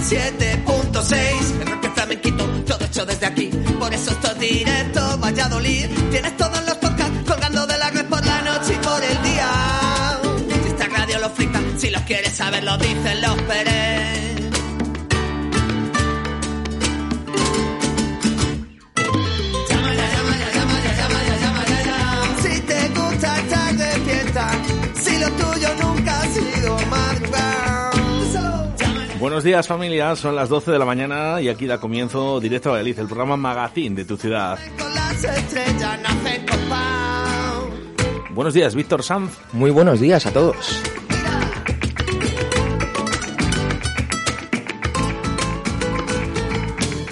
en el 87.6. El rock flamenquito, todo hecho desde aquí. Por eso esto es directo, Valladolid. Tienes todos los podcasts colgando de la red por la noche y por el día. Si esta radio lo frita, si los quieres saber, lo dicen los Pérez. Buenos días familia, son las 12 de la mañana y aquí da comienzo Directo a Valladolid, el programa Magazine de tu ciudad. Buenos días, Víctor Sanz. Muy buenos días a todos.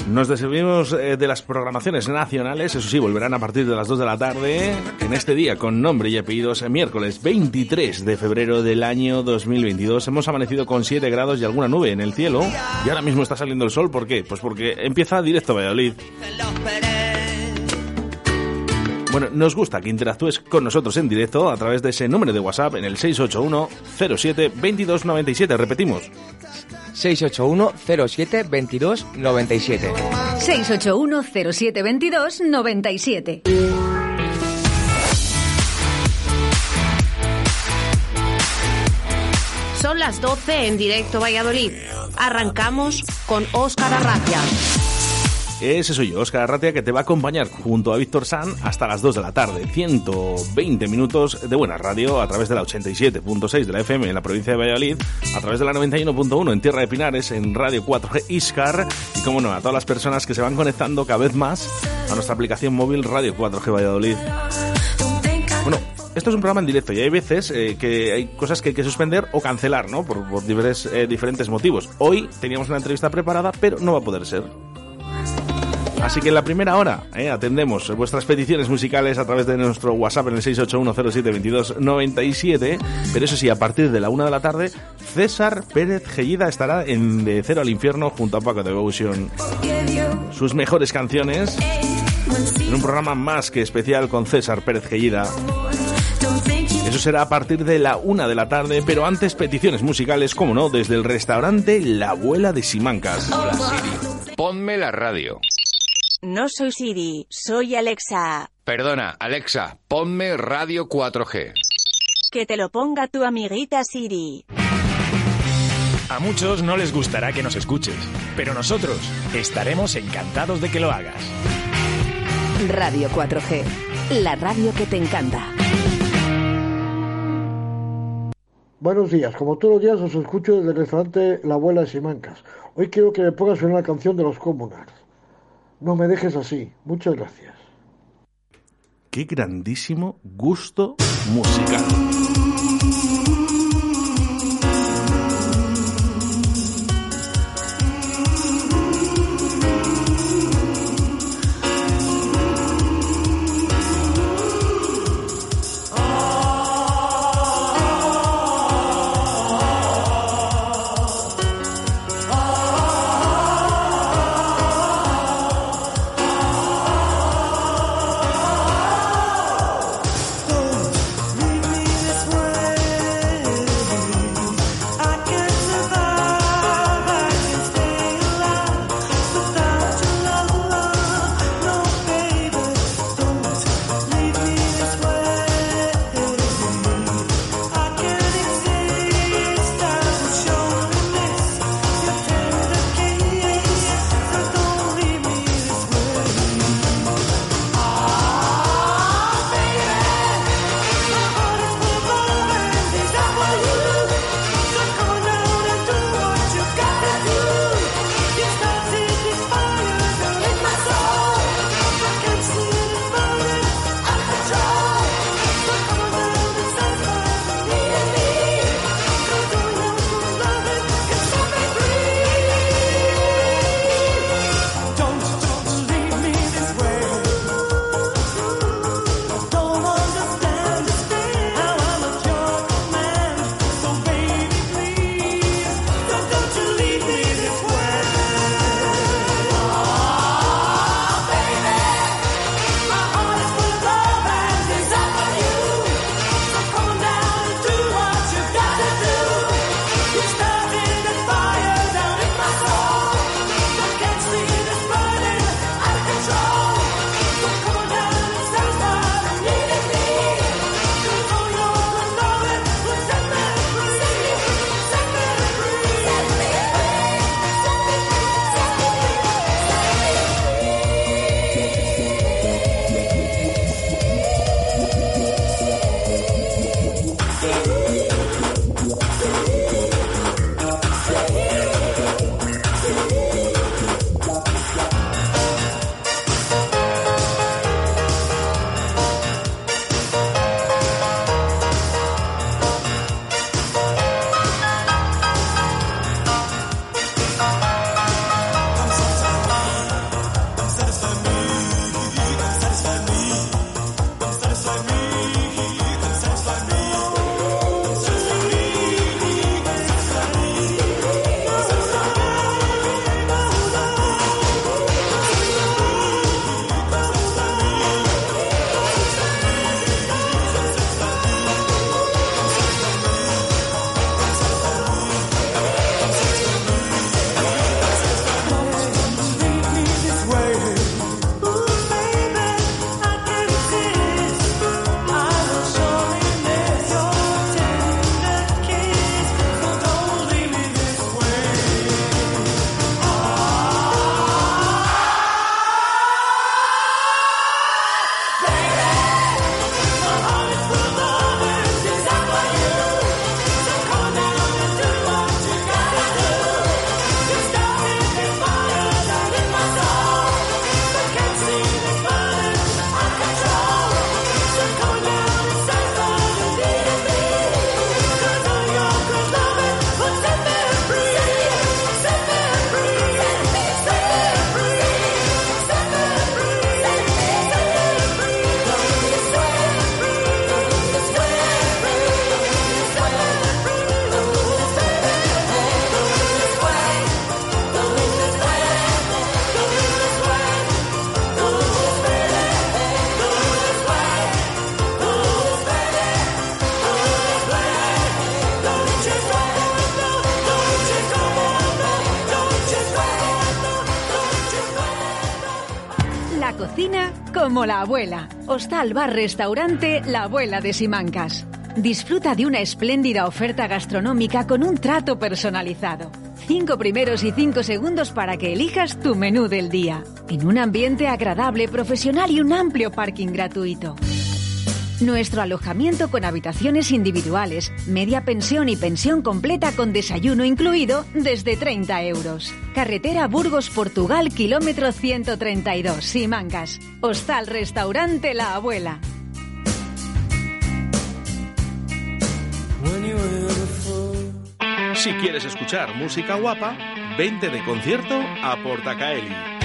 Nos despedimos eh, de las programaciones nacionales, eso sí, volverán a partir de las 2 de la tarde, en este día con nombre y apellidos, miércoles 23 de febrero del año 2022. Hemos amanecido con 7 grados y alguna nube en el cielo y ahora mismo está saliendo el sol, ¿por qué? Pues porque empieza directo Valladolid. Bueno, nos gusta que interactúes con nosotros en directo a través de ese número de WhatsApp en el 681 07 2297. Repetimos, 681 07 22 97. 681 07 22 97. Son las 12 en directo Valladolid. Arrancamos con Óscar Arracia. Ese soy yo, Óscar Arratia, que te va a acompañar junto a Víctor San hasta las 2 de la tarde. 120 minutos de buena radio a través de la 87.6 de la FM en la provincia de Valladolid, a través de la 91.1 en Tierra de Pinares, en Radio 4G Iscar, y como no, a todas las personas que se van conectando cada vez más a nuestra aplicación móvil Radio 4G Valladolid. Bueno, esto es un programa en directo y hay veces eh, que hay cosas que hay que suspender o cancelar, ¿no? Por, por eh, diferentes motivos. Hoy teníamos una entrevista preparada, pero no va a poder ser. Así que en la primera hora eh, atendemos vuestras peticiones musicales a través de nuestro WhatsApp en el 681072297. Pero eso sí, a partir de la una de la tarde, César Pérez Gellida estará en De Cero al Infierno junto a Paco Devotion. Sus mejores canciones en un programa más que especial con César Pérez Gellida. Eso será a partir de la una de la tarde, pero antes peticiones musicales, como no, desde el restaurante La Abuela de Simancas. Ponme la radio. No soy Siri, soy Alexa. Perdona, Alexa, ponme radio 4G. Que te lo ponga tu amiguita Siri. A muchos no les gustará que nos escuches, pero nosotros estaremos encantados de que lo hagas. Radio 4G, la radio que te encanta. Buenos días, como todos los días os escucho desde el restaurante La Abuela de Simancas. Hoy quiero que me pongas una canción de los Comunars. No me dejes así. Muchas gracias. Qué grandísimo gusto musical. Cocina como la abuela. Hostal Bar Restaurante La Abuela de Simancas. Disfruta de una espléndida oferta gastronómica con un trato personalizado. Cinco primeros y cinco segundos para que elijas tu menú del día. En un ambiente agradable, profesional y un amplio parking gratuito. Nuestro alojamiento con habitaciones individuales, media pensión y pensión completa con desayuno incluido desde 30 euros. Carretera Burgos, Portugal, kilómetro 132, Simancas. Hostal Restaurante La Abuela. Si quieres escuchar música guapa, vente de concierto a Portacaeli.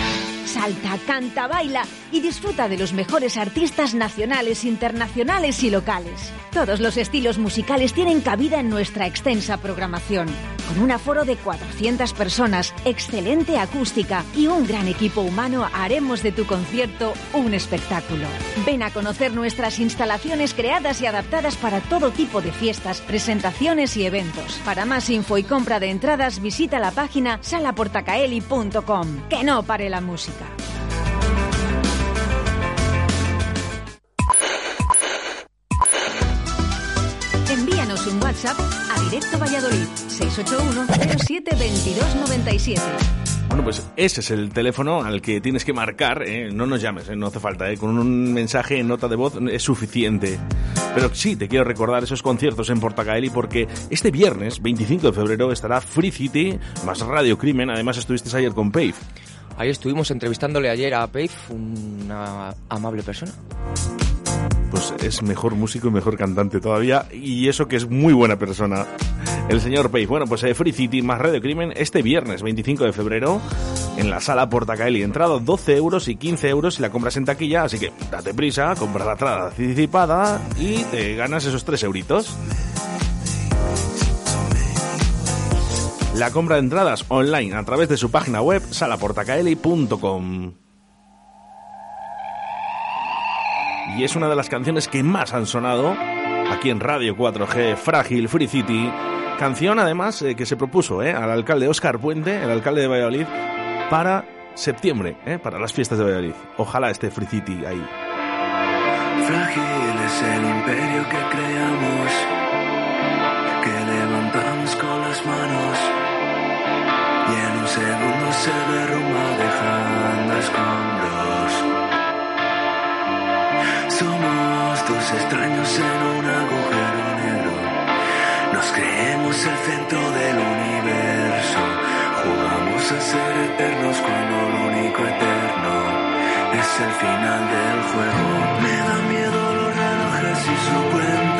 Salta, canta, baila y disfruta de los mejores artistas nacionales, internacionales y locales. Todos los estilos musicales tienen cabida en nuestra extensa programación. Con un aforo de 400 personas, excelente acústica y un gran equipo humano, haremos de tu concierto un espectáculo. Ven a conocer nuestras instalaciones creadas y adaptadas para todo tipo de fiestas, presentaciones y eventos. Para más info y compra de entradas, visita la página salaportacaeli.com. Que no pare la música. Envíanos un WhatsApp a Directo Valladolid 681 07 22 97. Bueno, pues ese es el teléfono al que tienes que marcar. ¿eh? No nos llames, ¿eh? no hace falta. ¿eh? Con un mensaje en nota de voz es suficiente. Pero sí, te quiero recordar esos conciertos en Portacaeli porque este viernes, 25 de febrero, estará Free City más Radio Crimen. Además, estuviste ayer con Pave. Ahí estuvimos entrevistándole ayer a Pave, una amable persona. Pues es mejor músico y mejor cantante todavía, y eso que es muy buena persona. El señor Pave. Bueno, pues eh, Free City más Radio Crimen este viernes 25 de febrero en la sala Portacaeli. Entrada 12 euros y 15 euros si la compras en taquilla, así que date prisa, compra la entrada anticipada y te ganas esos 3 euritos. La compra de entradas online a través de su página web salaportacaeli.com. Y es una de las canciones que más han sonado aquí en Radio 4G, Frágil Free City. Canción además eh, que se propuso eh, al alcalde Óscar Puente, el alcalde de Valladolid, para septiembre, eh, para las fiestas de Valladolid. Ojalá esté Free City ahí. Frágil es el imperio que creamos, que levantamos con las manos y en un segundo se derrumba dejando escombros. Somos dos extraños en un agujero negro, nos creemos el centro del universo, jugamos a ser eternos cuando lo único eterno es el final del juego. Me da miedo los relojes y su cuenta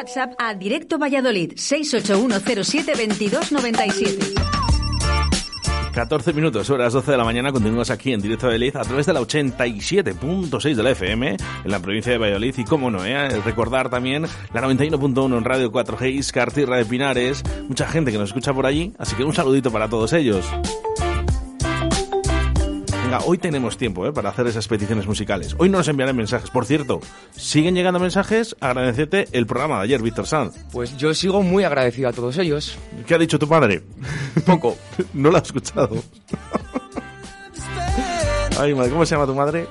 WhatsApp a Directo Valladolid 681072297. 14 minutos, sobre las 12 de la mañana, continuamos aquí en directo Valladolid a través de la 87.6 de la FM en la provincia de Valladolid y, cómo no, ¿eh? recordar también la 91.1 en Radio 4G, Iscartirra de Pinares, mucha gente que nos escucha por allí, así que un saludito para todos ellos. Venga, hoy tenemos tiempo ¿eh? para hacer esas peticiones musicales. Hoy no nos enviarán mensajes. Por cierto, siguen llegando mensajes. Agradecerte el programa de ayer, Víctor Sanz. Pues yo sigo muy agradecido a todos ellos. ¿Qué ha dicho tu padre? Poco. no lo ha escuchado. Ay, madre, ¿cómo se llama tu madre?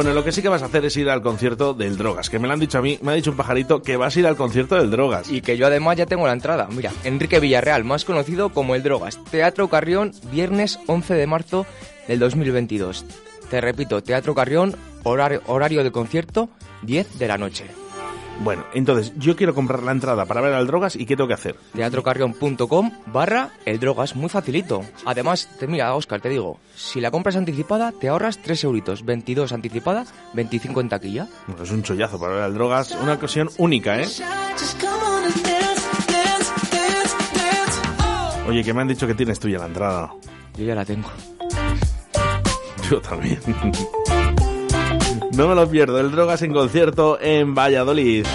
Bueno, lo que sí que vas a hacer es ir al concierto del Drogas, que me lo han dicho a mí, me ha dicho un pajarito que vas a ir al concierto del Drogas. Y que yo además ya tengo la entrada. Mira, Enrique Villarreal, más conocido como el Drogas. Teatro Carrión, viernes 11 de marzo del 2022. Te repito, Teatro Carrión, horario, de concierto, 10 de la noche. Bueno, entonces, yo quiero comprar la entrada para ver al Drogas y ¿qué tengo que hacer? teatrocarrión.com barra el drogas, muy facilito. Además, te, mira, Oscar, te digo, si la compras anticipada, te ahorras 3 euritos, 22 anticipada, 25 en taquilla. Bueno, es un chollazo para ver al Drogas, una ocasión única, ¿eh? Oye, que me han dicho que tienes tuya la entrada. Yo ya la tengo. Yo también. No me lo pierdo, el Drogas en concierto en Valladolid.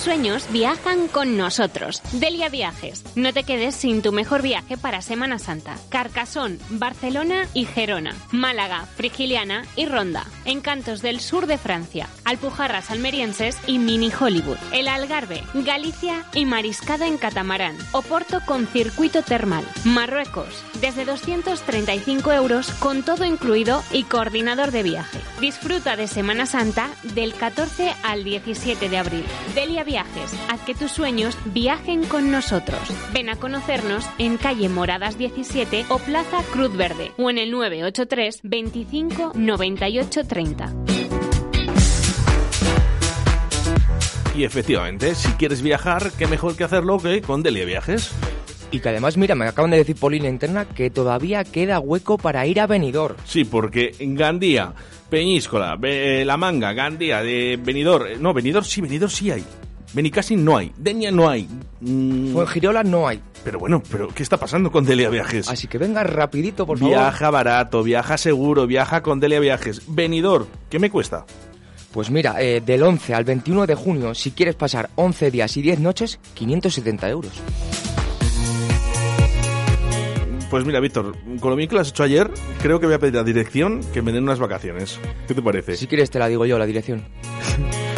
Sueños viajan con nosotros. Delia Viajes. No te quedes sin tu mejor viaje para Semana Santa. Carcasón, Barcelona y Gerona. Málaga, Frigiliana y Ronda. Encantos del sur de Francia. Alpujarras almerienses y Mini Hollywood. El Algarve, Galicia y Mariscada en catamarán. Oporto con circuito termal. Marruecos. Desde 235 euros con todo incluido y coordinador de viaje. Disfruta de Semana Santa del 14 al 17 de abril. Delia Viajes, haz que tus sueños viajen con nosotros. Ven a conocernos en calle Moradas 17 o Plaza Cruz Verde o en el 983 25 98 30. Y efectivamente, si quieres viajar, qué mejor que hacerlo que con Delia Viajes. Y que además, mira, me acaban de decir por línea interna que todavía queda hueco para ir a Benidorm. Sí, porque en Gandía, Peñíscola, Be- La Manga, Gandía, de Benidorm... eh, No, Benidorm sí, Benidorm sí hay. Benicassin no hay. Denia no hay. Mm, Fuengirola no hay. Pero bueno, pero ¿qué está pasando con Delia Viajes? Así que venga rapidito, por favor. Viaja barato, viaja seguro, viaja con Delia Viajes. Benidorm, ¿qué me cuesta? Pues mira, eh, del 11 al 21 de junio, si quieres pasar 11 días y 10 noches, 570 euros. Pues mira, Víctor, con lo bien que lo has hecho ayer, creo que voy a pedir la dirección que me den unas vacaciones. ¿Qué te parece? Si quieres te la digo yo, la dirección.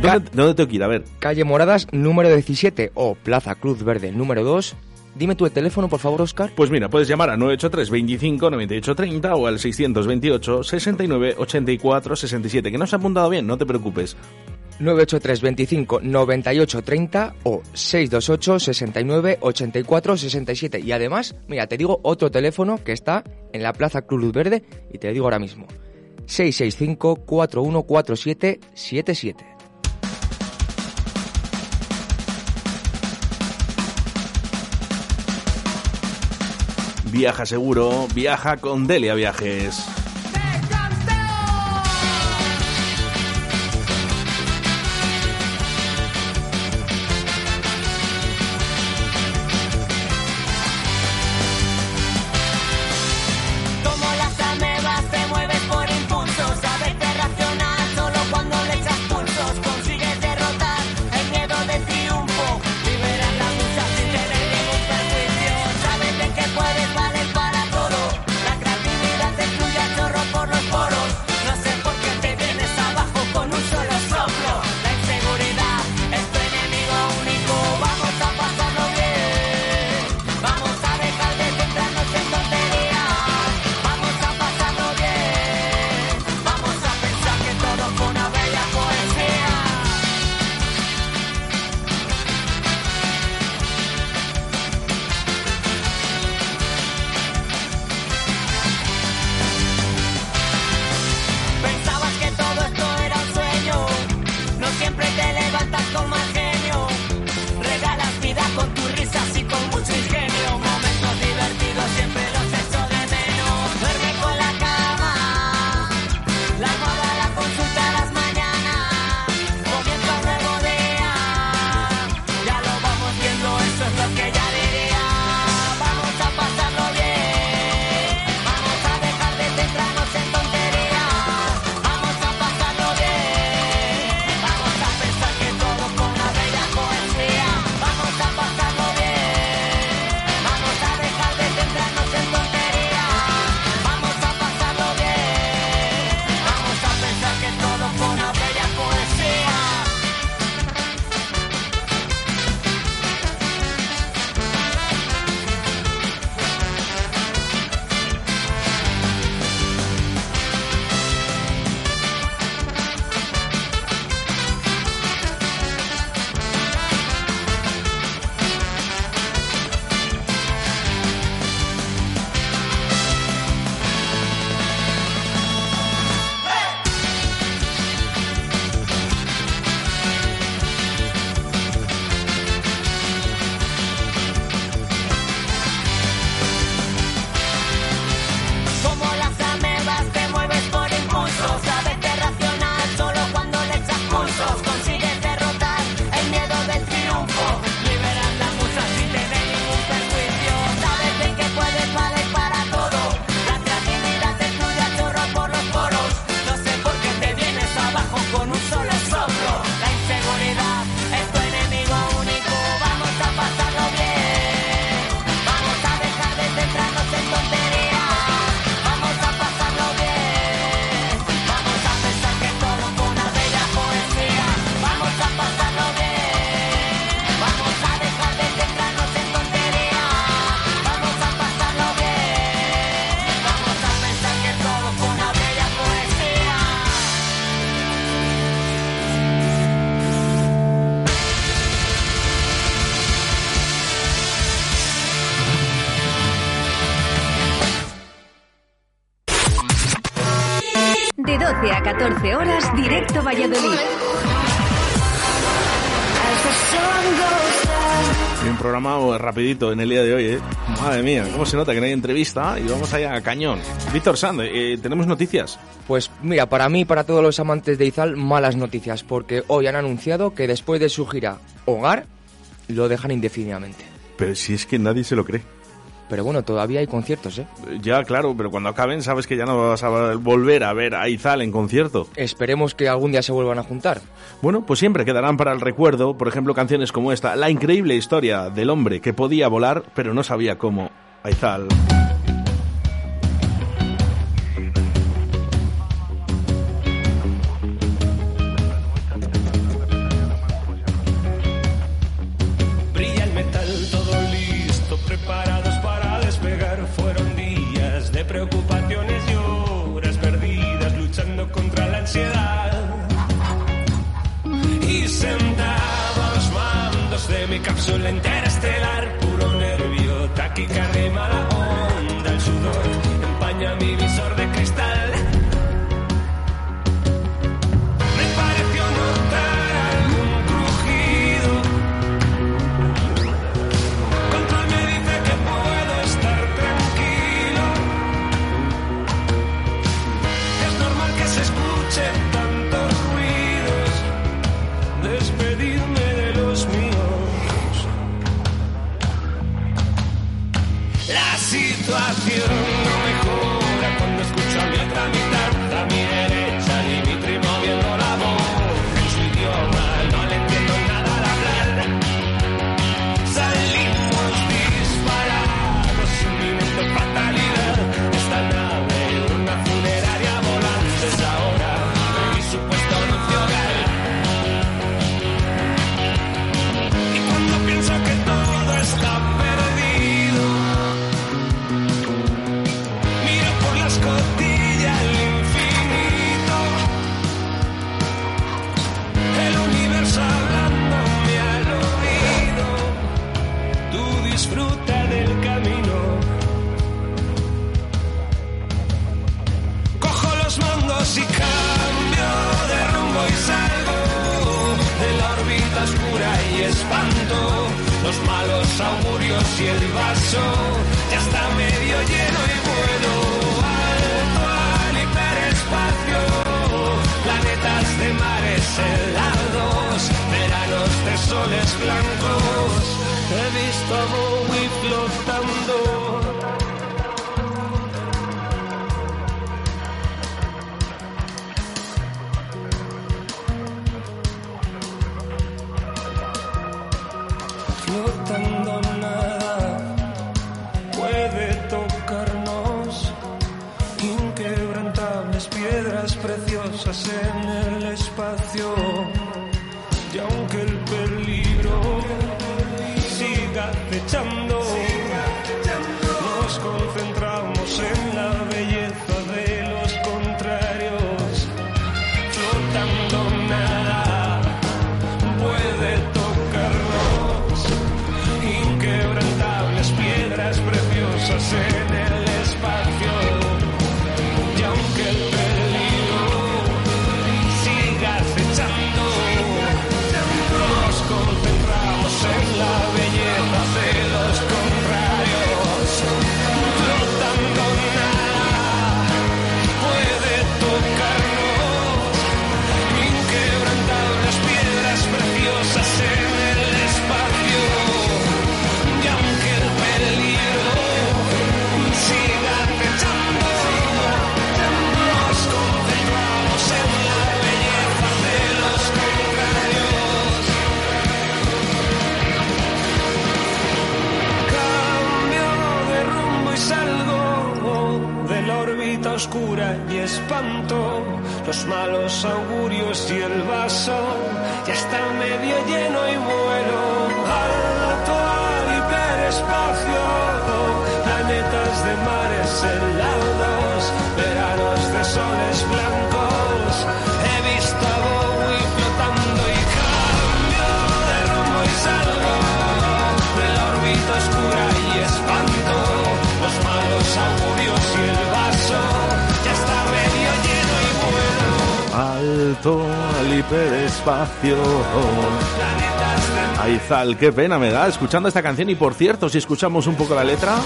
¿Dónde, dónde tengo que ir? A ver. Calle Moradas, número 17 o Plaza Cruz Verde, número 2. Dime tu teléfono, por favor, Oscar. Pues mira, puedes llamar a 983 25 98 30 o al 628 69 84 67. Que no se ha apuntado bien, no te preocupes. 983 25 98 30 o 628 69 84 67. Y además, mira, te digo otro teléfono que está en la Plaza Cruz Verde y te digo ahora mismo. 665 4147 77. Viaja seguro, viaja con Delia Viajes. 14 horas, directo Valladolid. Bien programado oh, rapidito en el día de hoy, ¿eh? Madre mía, cómo se nota que no hay entrevista y vamos allá a cañón. Víctor Sand, eh, ¿tenemos noticias? Pues mira, para mí y para todos los amantes de Izal, malas noticias, porque hoy han anunciado que después de su gira Hogar, lo dejan indefinidamente. Pero si es que nadie se lo cree. Pero bueno, todavía hay conciertos, ¿eh? Ya, claro, pero cuando acaben sabes que ya no vas a volver a ver a Izal en concierto. Esperemos que algún día se vuelvan a juntar. Bueno, pues siempre quedarán para el recuerdo, por ejemplo, canciones como esta, La increíble historia del hombre que podía volar, pero no sabía cómo. Aizal. Cápsula interestelar, puro nervio, taquicardia Qué pena me da escuchando esta canción. Y por cierto, si escuchamos un poco la letra,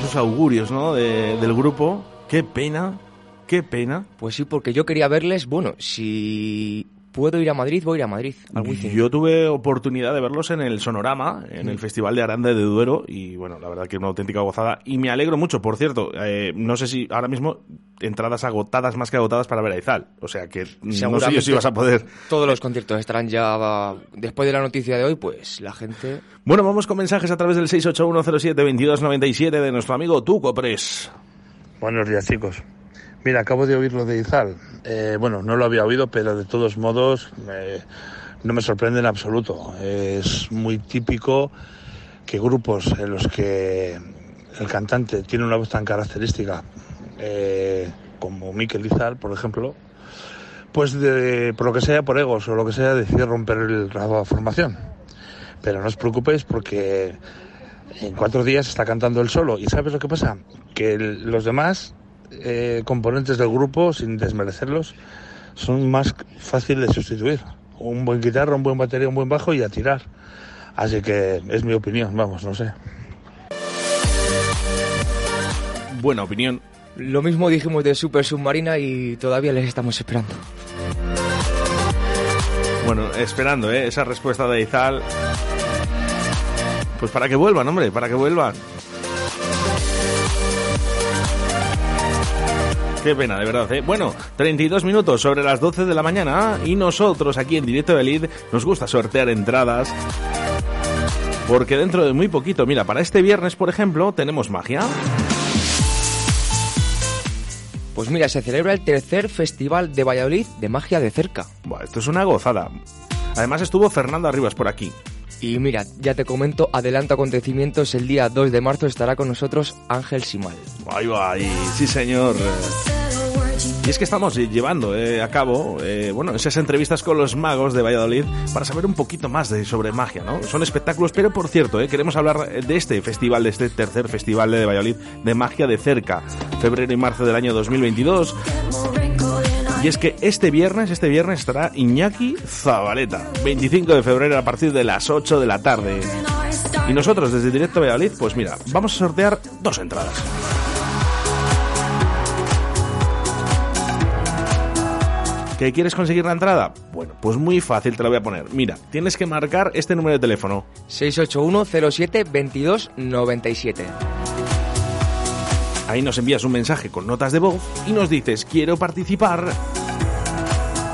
esos augurios, ¿no? De- del grupo, qué pena, qué pena. Pues sí, porque yo quería verles, bueno, si puedo ir a Madrid, voy a ir a Madrid, al. Yo tuve oportunidad de verlos en el Sonorama, en el Festival de Aranda de Duero, y bueno, la verdad que una auténtica gozada. Y me alegro mucho, por cierto, eh, no sé si ahora mismo entradas agotadas más que agotadas para ver a Izal. O sea que no sé yo si vas a poder. Todos los conciertos estarán ya... Después de la noticia de hoy, pues la gente... Bueno, vamos con mensajes a través del 681072297 de nuestro amigo Tuco Press. Buenos días, chicos. Mira, acabo de oír lo de Izal. Eh, bueno, no lo había oído, pero de todos modos eh, no me sorprende en absoluto. Es muy típico que grupos en los que el cantante tiene una voz tan característica, eh, como Mikel Izal, por ejemplo, pues de, por lo que sea, por egos o lo que sea, decide romper el- la formación. Pero no os preocupéis porque en cuatro días está cantando él solo. ¿Y sabes lo que pasa? Que el- los demás eh, componentes del grupo, sin desmerecerlos, son más fáciles de sustituir. Un buen guitarra, un buen batería, un buen bajo y a tirar. Así que es mi opinión, vamos, no sé. Buena opinión. Lo mismo dijimos de Super Submarina y todavía les estamos esperando. Bueno, esperando, ¿eh? Esa respuesta de Izal. Pues para que vuelvan, hombre, para que vuelvan. Qué pena, de verdad, ¿eh? Bueno, 32 minutos sobre las 12 de la mañana y nosotros aquí en Directo de Elite nos gusta sortear entradas. Porque dentro de muy poquito, mira, para este viernes, por ejemplo, tenemos magia. Pues mira, se celebra el tercer Festival de Valladolid de Magia de Cerca. Buah, esto es una gozada. Además estuvo Fernando Arribas por aquí. Y mira, ya te comento, adelanto acontecimientos, el día 2 de marzo estará con nosotros Ángel Simal. Ahí va, ahí. sí señor. Y es que estamos llevando eh, a cabo eh, bueno, esas entrevistas con los magos de Valladolid para saber un poquito más de, sobre magia, ¿no? Son espectáculos, pero por cierto, eh, queremos hablar de este festival, de este tercer festival de Valladolid de magia de cerca, febrero y marzo del año 2022. Y es que este viernes, este viernes estará Iñaki Zabaleta, 25 de febrero a partir de las 8 de la tarde. Y nosotros desde Directo Valladolid, pues mira, vamos a sortear dos entradas. ¿Que quieres conseguir la entrada? Bueno, pues muy fácil te lo voy a poner. Mira, tienes que marcar este número de teléfono. 681-07-2297. Ahí nos envías un mensaje con notas de voz y nos dices, quiero participar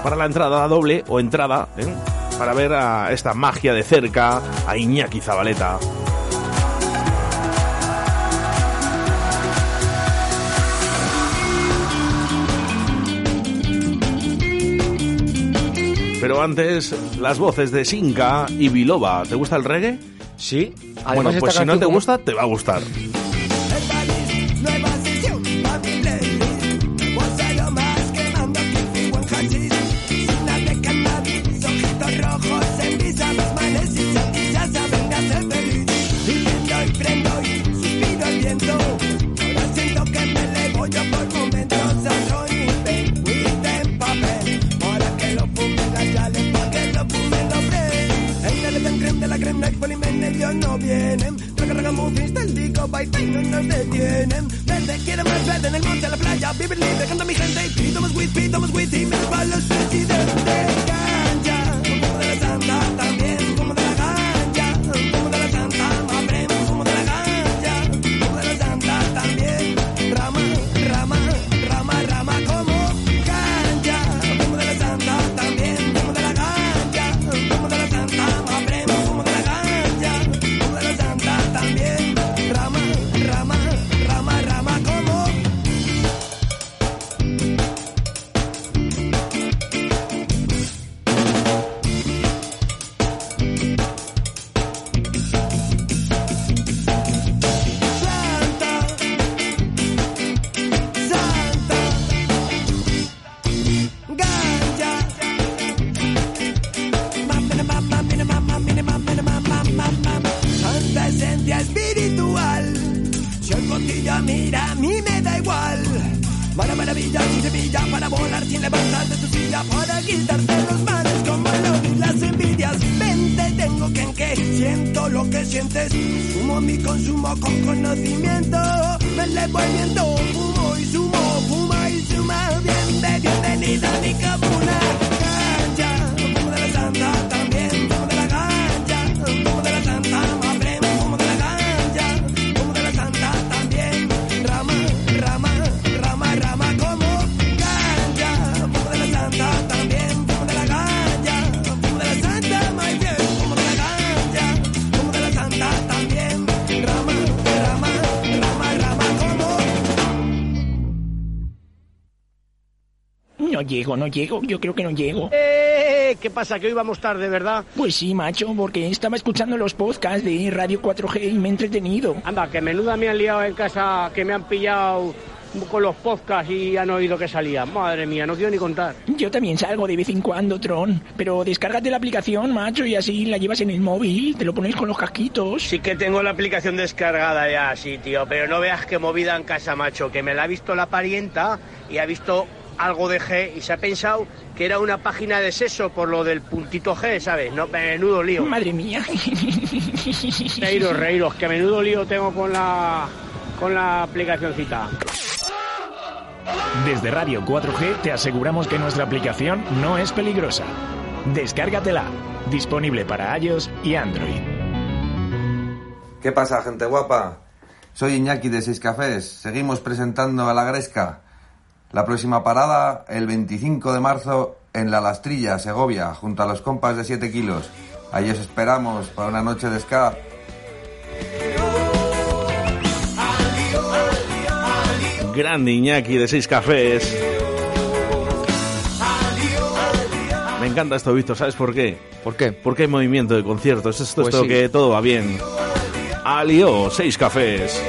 para la entrada doble o entrada, ¿eh? para ver a esta magia de cerca, a Iñaki Zabaleta. Pero antes, las voces de Sinka y Biloba. ¿Te gusta el reggae? Sí. Bueno, pues si no te gusta, te va a gustar. El polimen ellos no vienen. Raga, raga, movie, el disco, baita y no nos detienen. Verde, quiero más verde en el monte, en la playa. Vivir libre, canta mi gente. Y pido más weed, pido más weed y me para los presidentes. No llego, no llego, yo creo que no llego. ¡Eh! ¿Qué pasa? Que hoy vamos tarde, ¿verdad? Pues sí, macho, porque estaba escuchando los podcasts de Radio 4G y me he entretenido. Anda, que menuda me han liado en casa, que me han pillado con los podcasts y han oído que salía. Madre mía, no quiero ni contar. Yo también salgo de vez en cuando, Tron, pero descárgate la aplicación, macho, y así la llevas en el móvil, te lo pones con los casquitos. Sí que tengo la aplicación descargada ya, sí, tío, pero no veas qué movida en casa, macho, que me la ha visto la parienta y ha visto algo de G y se ha pensado que era una página de sexo por lo del puntito G, ¿sabes? No, menudo lío. Madre mía. Reiros, reiros, que menudo lío tengo con la con la aplicacioncita. Desde Radio 4G te aseguramos que nuestra aplicación no es peligrosa. Descárgatela. Disponible para iOS y Android. ¿Qué pasa, gente guapa? Soy Iñaki de Seis Cafés. Seguimos presentando a la Gresca. La próxima parada, el 25 de marzo, en La Lastrilla, Segovia, junto a los compas de 7 kilos. Ahí os esperamos para una noche de ska. Grande Iñaki de Seis Cafés. Me encanta esto, Víctor. ¿Sabes por qué? ¿Por qué? Porque hay movimiento de conciertos. Esto Pues es todo sí. que todo va bien. Alio, Seis Cafés.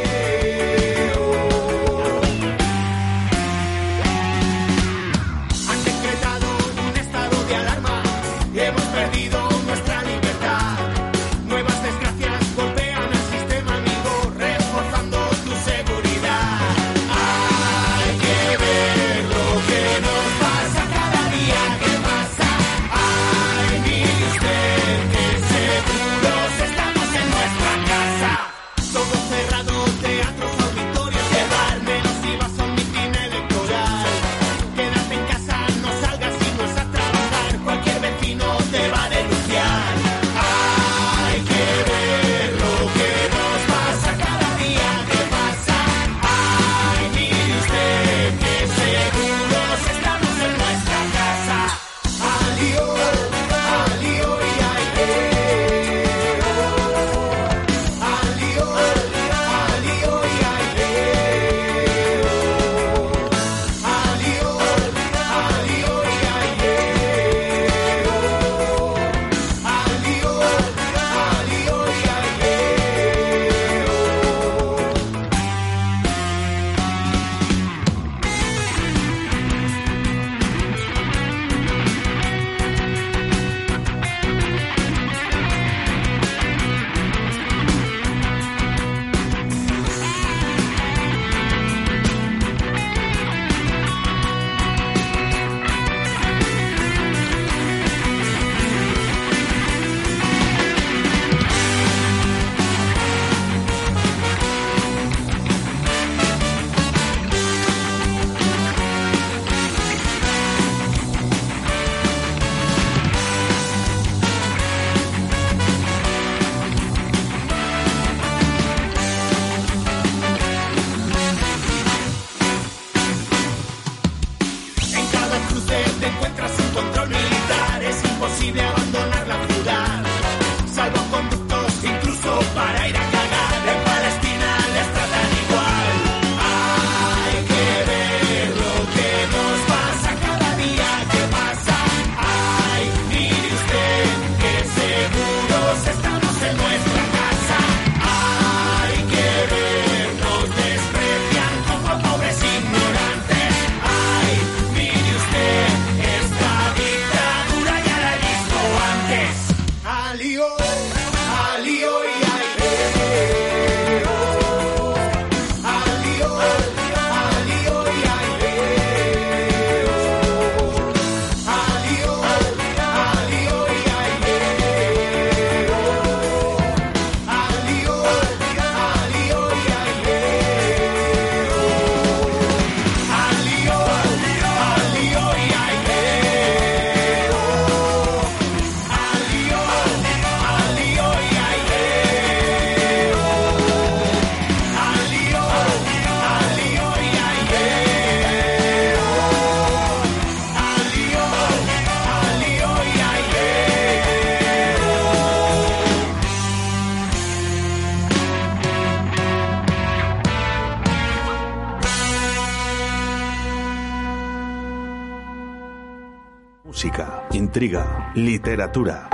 Literatura.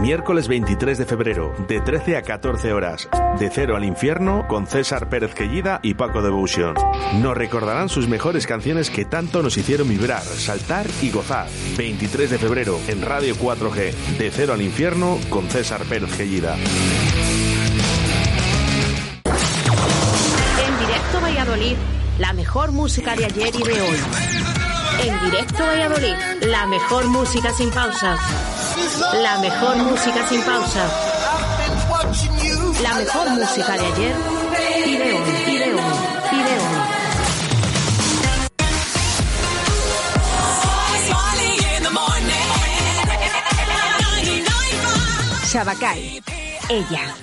Miércoles 23 de febrero, de 13 a 14 horas, de Cero al Infierno, con César Pérez Quellida y Paco Devotion. Nos recordarán sus mejores canciones que tanto nos hicieron vibrar, saltar y gozar. 23 de febrero, en Radio 4G, de Cero al Infierno, con César Pérez Quellida. En directo Valladolid, la mejor música de ayer y de hoy. En directo Valladolid, la mejor música sin pausas. La mejor música sin pausas. La mejor música de ayer y de hoy, y de hoy, y de hoy. Shabakal, ella.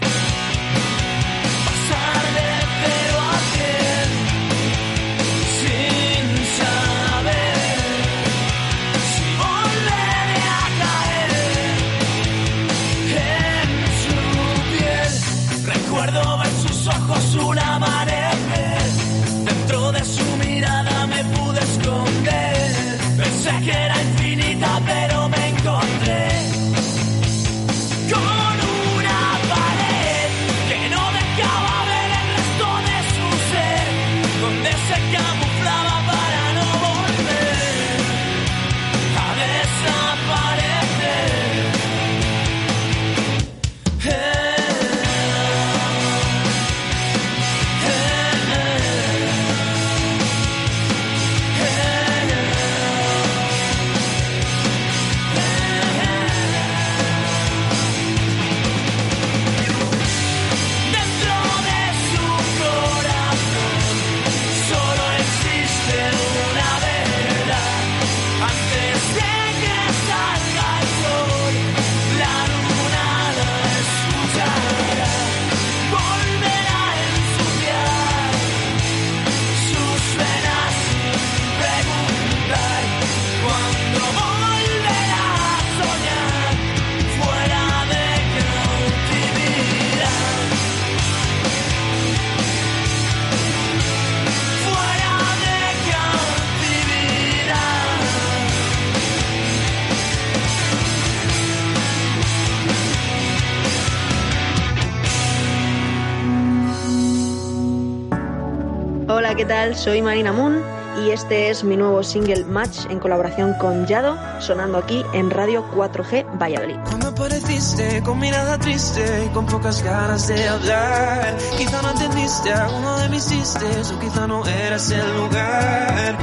Tal? Soy Marina Moon y este es mi nuevo single Match en colaboración con Yado, sonando aquí en Radio 4G Valladolid. Cuando apareciste con mirada triste y con pocas ganas de hablar, quizá no entendiste alguno de mis chistes o quizá no eras el lugar.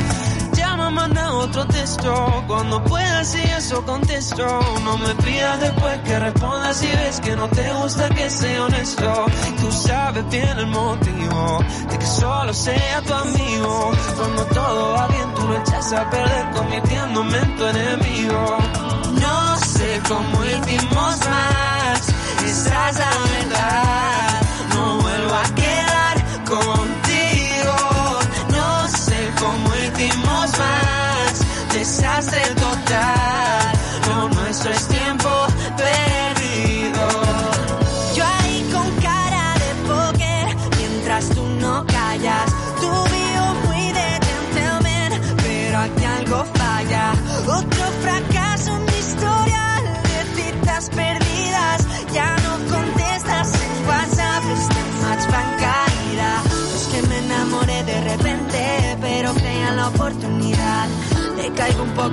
Otro cuando puedas y eso contesto. No me pidas después que respondas si ves que no te gusta que sea honesto. Tú sabes bien el motivo de que solo sea tu amigo. Cuando todo va bien, tú lo echas a perder convirtiéndome en tu enemigo. No sé cómo hicimos más, esa es la verdad. Desastre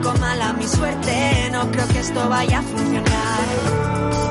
poco mal a mi suerte, no creo que esto vaya a funcionar.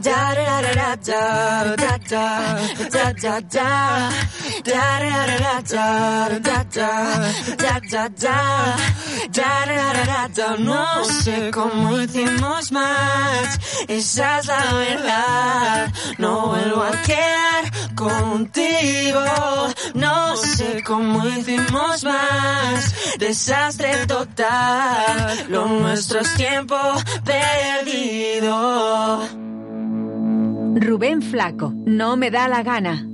da da da da da da da da da da da da da da da da da da no sé cómo hicimos más esa es la verdad. No vuelvo a quedar contigo. No sé cómo hicimos más desastre total. Lo nuestro es tiempo perdido Rubén Flaco, no me da la gana.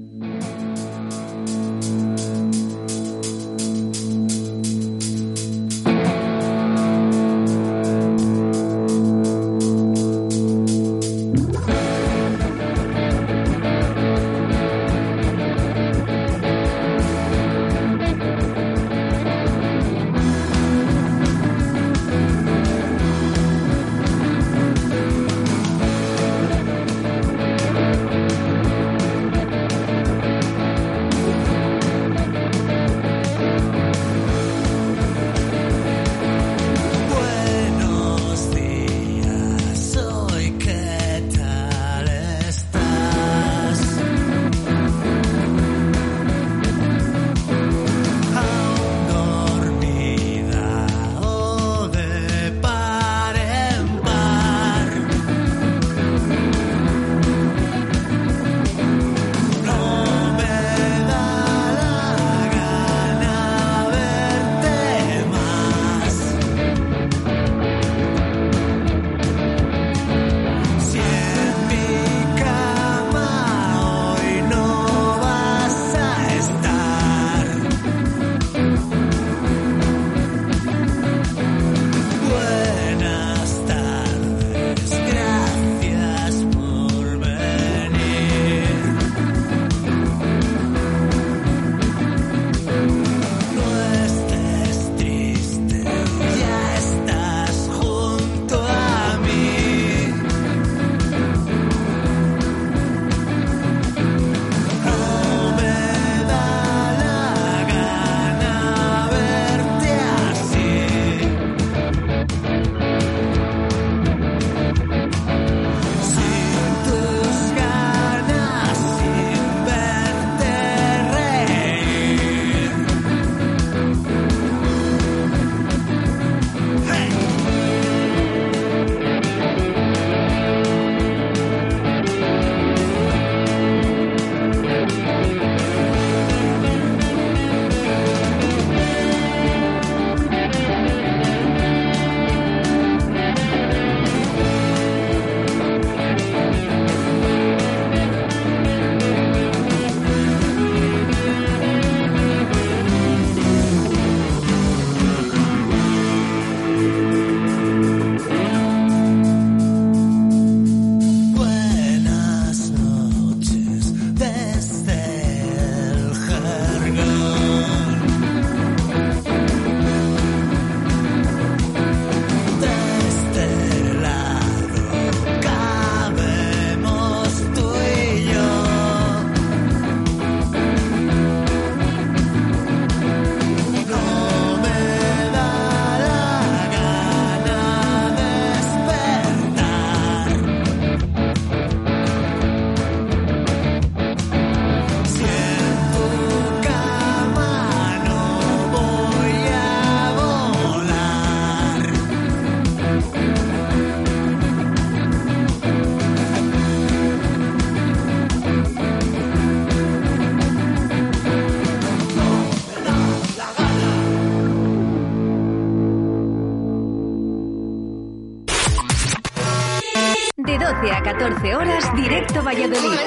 14 horas, directo Valladolid.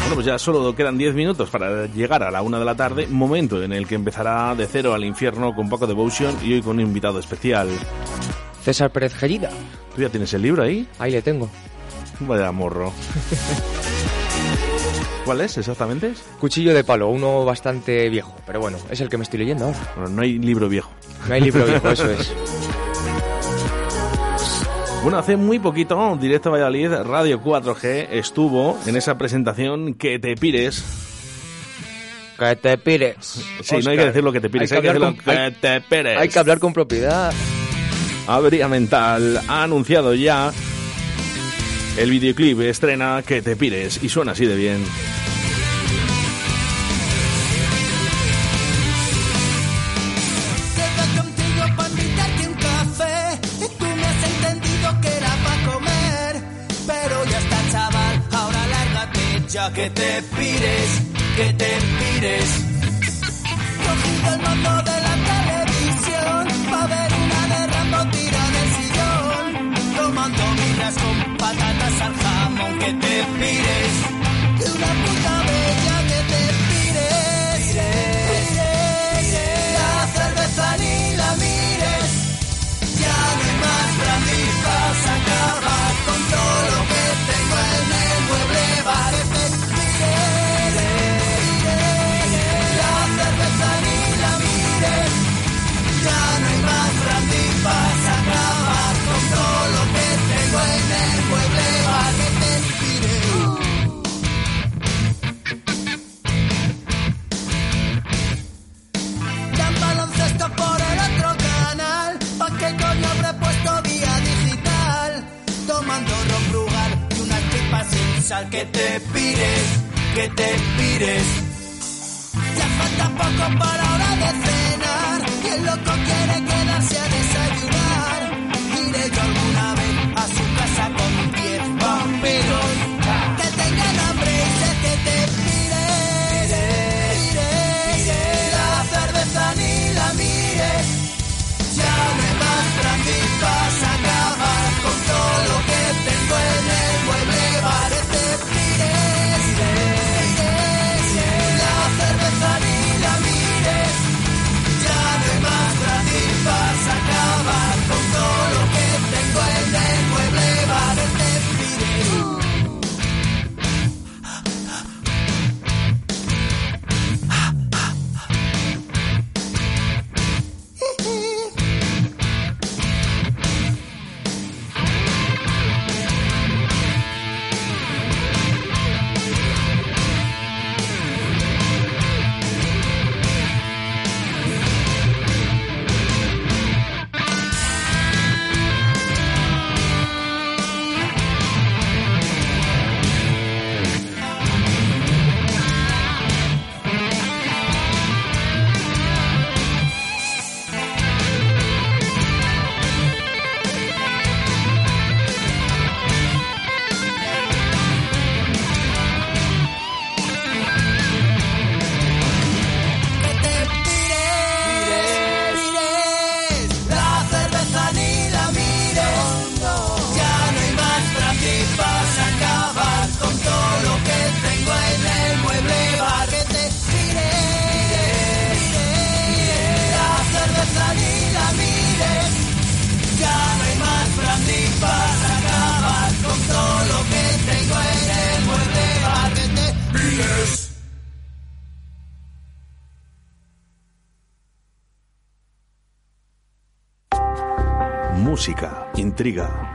Bueno, pues ya solo quedan 10 minutos para llegar a la una de la tarde, momento en el que empezará de cero al infierno con Paco Devotion y hoy con un invitado especial. César Pérez Gellida. ¿Tú ya tienes el libro ahí? Ahí le tengo. Vaya morro. ¿Cuál es exactamente? Cuchillo de palo, uno bastante viejo, pero bueno, es el que me estoy leyendo ahora. Bueno, no hay libro viejo. No hay libro viejo, eso es. Bueno, hace muy poquito, Directo Valladolid, Radio 4G, estuvo en esa presentación que te pires. Que te pires. Sí, no hay que decir lo que te pires, hay, que, hablar decirlo con- que hay- te pires. Hay que hablar con propiedad. Avería Mental ha anunciado ya el videoclip estrena Que te pires y suena así de bien. Que te pires, que te pires. Cogido el mando de la televisión pa' ver una de Rambo tira del sillón. Tomando birras con patatas al jamón, que te pires. Que te pires, que te pires. Ya falta poco para hora de cenar. Y el loco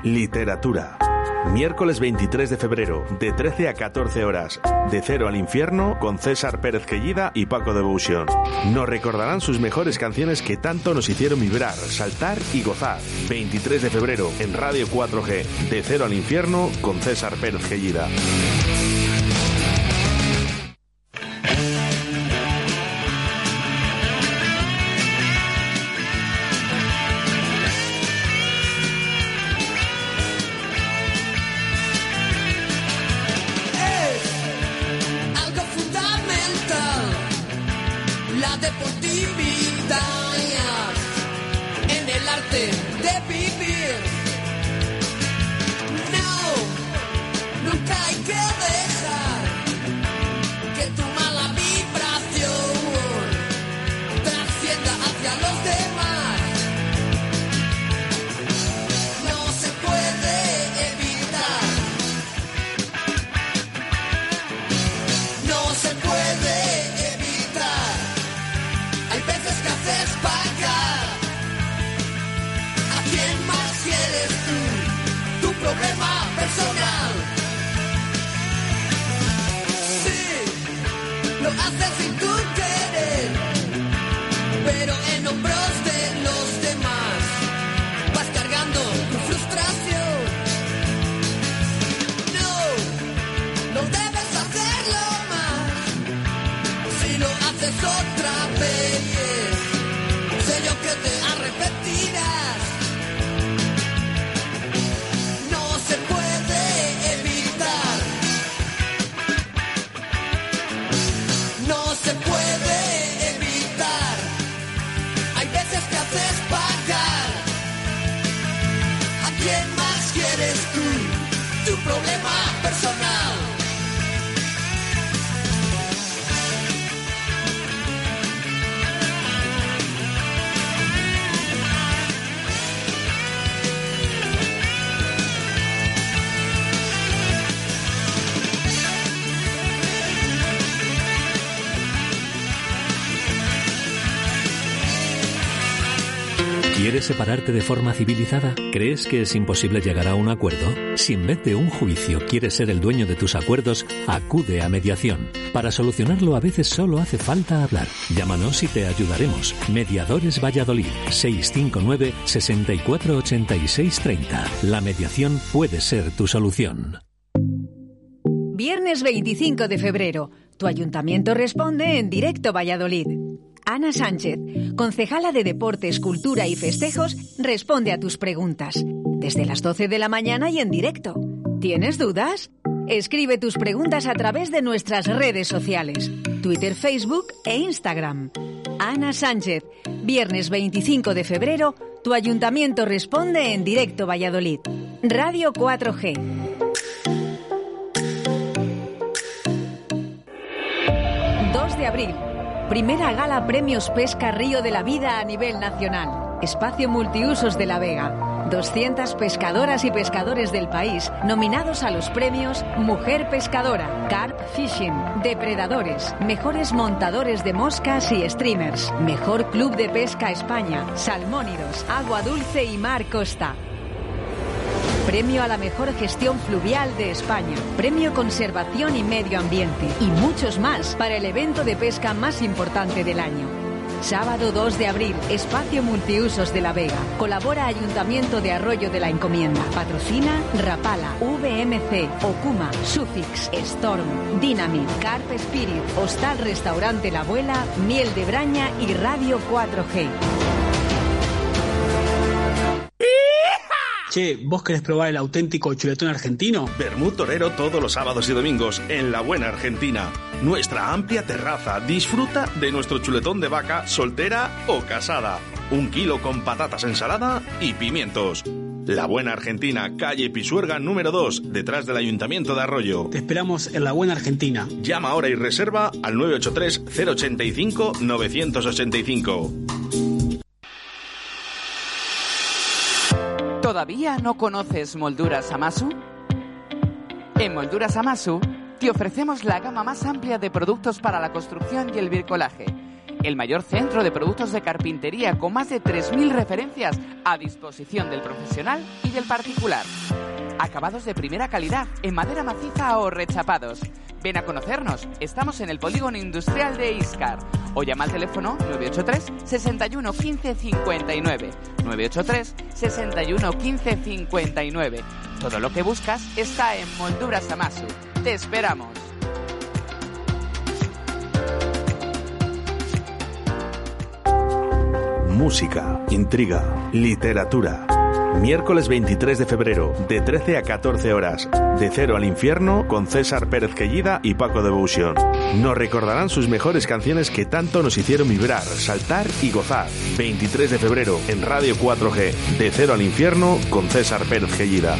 literatura. Miércoles 23 de febrero, de 13 a 14 horas, de Cero al Infierno, con César Pérez Quellida y Paco Devotion. Nos recordarán sus mejores canciones que tanto nos hicieron vibrar, saltar y gozar. 23 de febrero, en Radio 4G, de Cero al Infierno, con César Pérez Quellida. ¿Quieres separarte de forma civilizada? ¿Crees que es imposible llegar a un acuerdo? Si en vez de un juicio quieres ser el dueño de tus acuerdos, acude a mediación. Para solucionarlo a veces solo hace falta hablar. Llámanos y te ayudaremos. Mediadores Valladolid 659 648630. La mediación puede ser tu solución. Viernes 25 de febrero. Tu ayuntamiento responde en directo Valladolid. Ana Sánchez, concejala de Deportes, Cultura y Festejos, responde a tus preguntas. Desde las 12 de la mañana y en directo. ¿Tienes dudas? Escribe tus preguntas a través de nuestras redes sociales, Twitter, Facebook e Instagram. Ana Sánchez, viernes 25 de febrero, tu ayuntamiento responde en directo Valladolid. Radio 4G. 2 de abril. Primera gala Premios Pesca Río de la Vida a nivel nacional. Espacio Multiusos de La Vega. 200 pescadoras y pescadores del país nominados a los premios Mujer Pescadora, Carp Fishing, Depredadores, Mejores Montadores de Moscas y Streamers, Mejor Club de Pesca España, Salmónidos, Agua Dulce y Mar Costa. Premio a la mejor gestión fluvial de España, Premio Conservación y Medio Ambiente y muchos más para el evento de pesca más importante del año. Sábado 2 de abril, Espacio Multiusos de La Vega. Colabora Ayuntamiento de Arroyo de la Encomienda. Patrocina Rapala, VMC, Okuma, Sufix, Storm, Dynamit, Carp Spirit, Hostal Restaurante La Abuela, Miel de Braña y Radio 4G. Che, ¿vos querés probar el auténtico chuletón argentino? Bermud Torero todos los sábados y domingos en La Buena Argentina. Nuestra amplia terraza. Disfruta de nuestro chuletón de vaca soltera o casada. Un kilo con patatas ensalada y pimientos. La Buena Argentina, calle Pisuerga número 2, detrás del Ayuntamiento de Arroyo. Te esperamos en La Buena Argentina. Llama ahora y reserva al 983-085-985. ¿Todavía no conoces Molduras Amasu? En Molduras Amasu te ofrecemos la gama más amplia de productos para la construcción y el bricolaje. El mayor centro de productos de carpintería con más de 3.000 referencias a disposición del profesional y del particular. Acabados de primera calidad en madera maciza o rechapados. Ven a conocernos. Estamos en el polígono industrial de Iscar. O llama al teléfono 983 61 15 59. 983 61 15 59. Todo lo que buscas está en Molduras Amasu. Te esperamos. Música, intriga, literatura. Miércoles 23 de febrero, de 13 a 14 horas. De cero al infierno, con César Pérez Quellida y Paco Devotion. Nos recordarán sus mejores canciones que tanto nos hicieron vibrar, saltar y gozar. 23 de febrero, en Radio 4G. De cero al infierno, con César Pérez Quellida.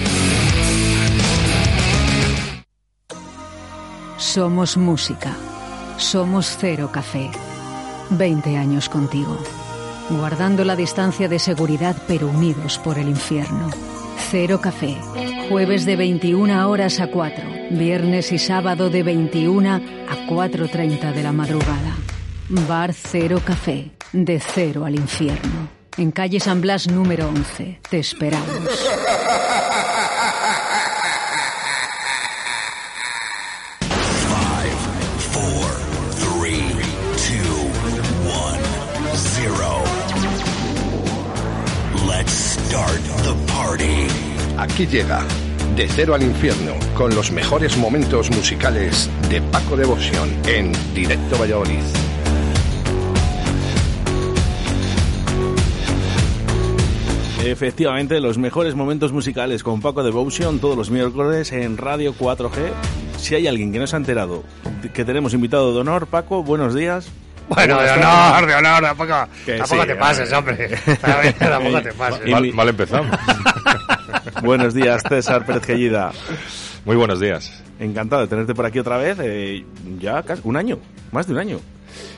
Somos música. Somos Cero Café. 20 años contigo. Guardando la distancia de seguridad pero unidos por el infierno. Cero Café. Jueves de 21 horas a 4. Viernes y sábado de 21 a 4.30 de la madrugada. Bar Cero Café. De cero al infierno. En calle San Blas número 11. Te esperamos. Aquí llega De Cero al Infierno con los mejores momentos musicales de Paco Devoción en Directo Valladolid. Efectivamente, los mejores momentos musicales con Paco Devotion todos los miércoles en Radio 4G. Si hay alguien que no se ha enterado que tenemos invitado de honor, Paco, buenos días. Bueno, de honor, de honor, tampoco, tampoco sí, te pases, hombre. tampoco te pases. Mal- mal empezamos. buenos días, César Pérez Gellida. Muy buenos días. Encantado de tenerte por aquí otra vez. eh, ya casi un año, más de un año.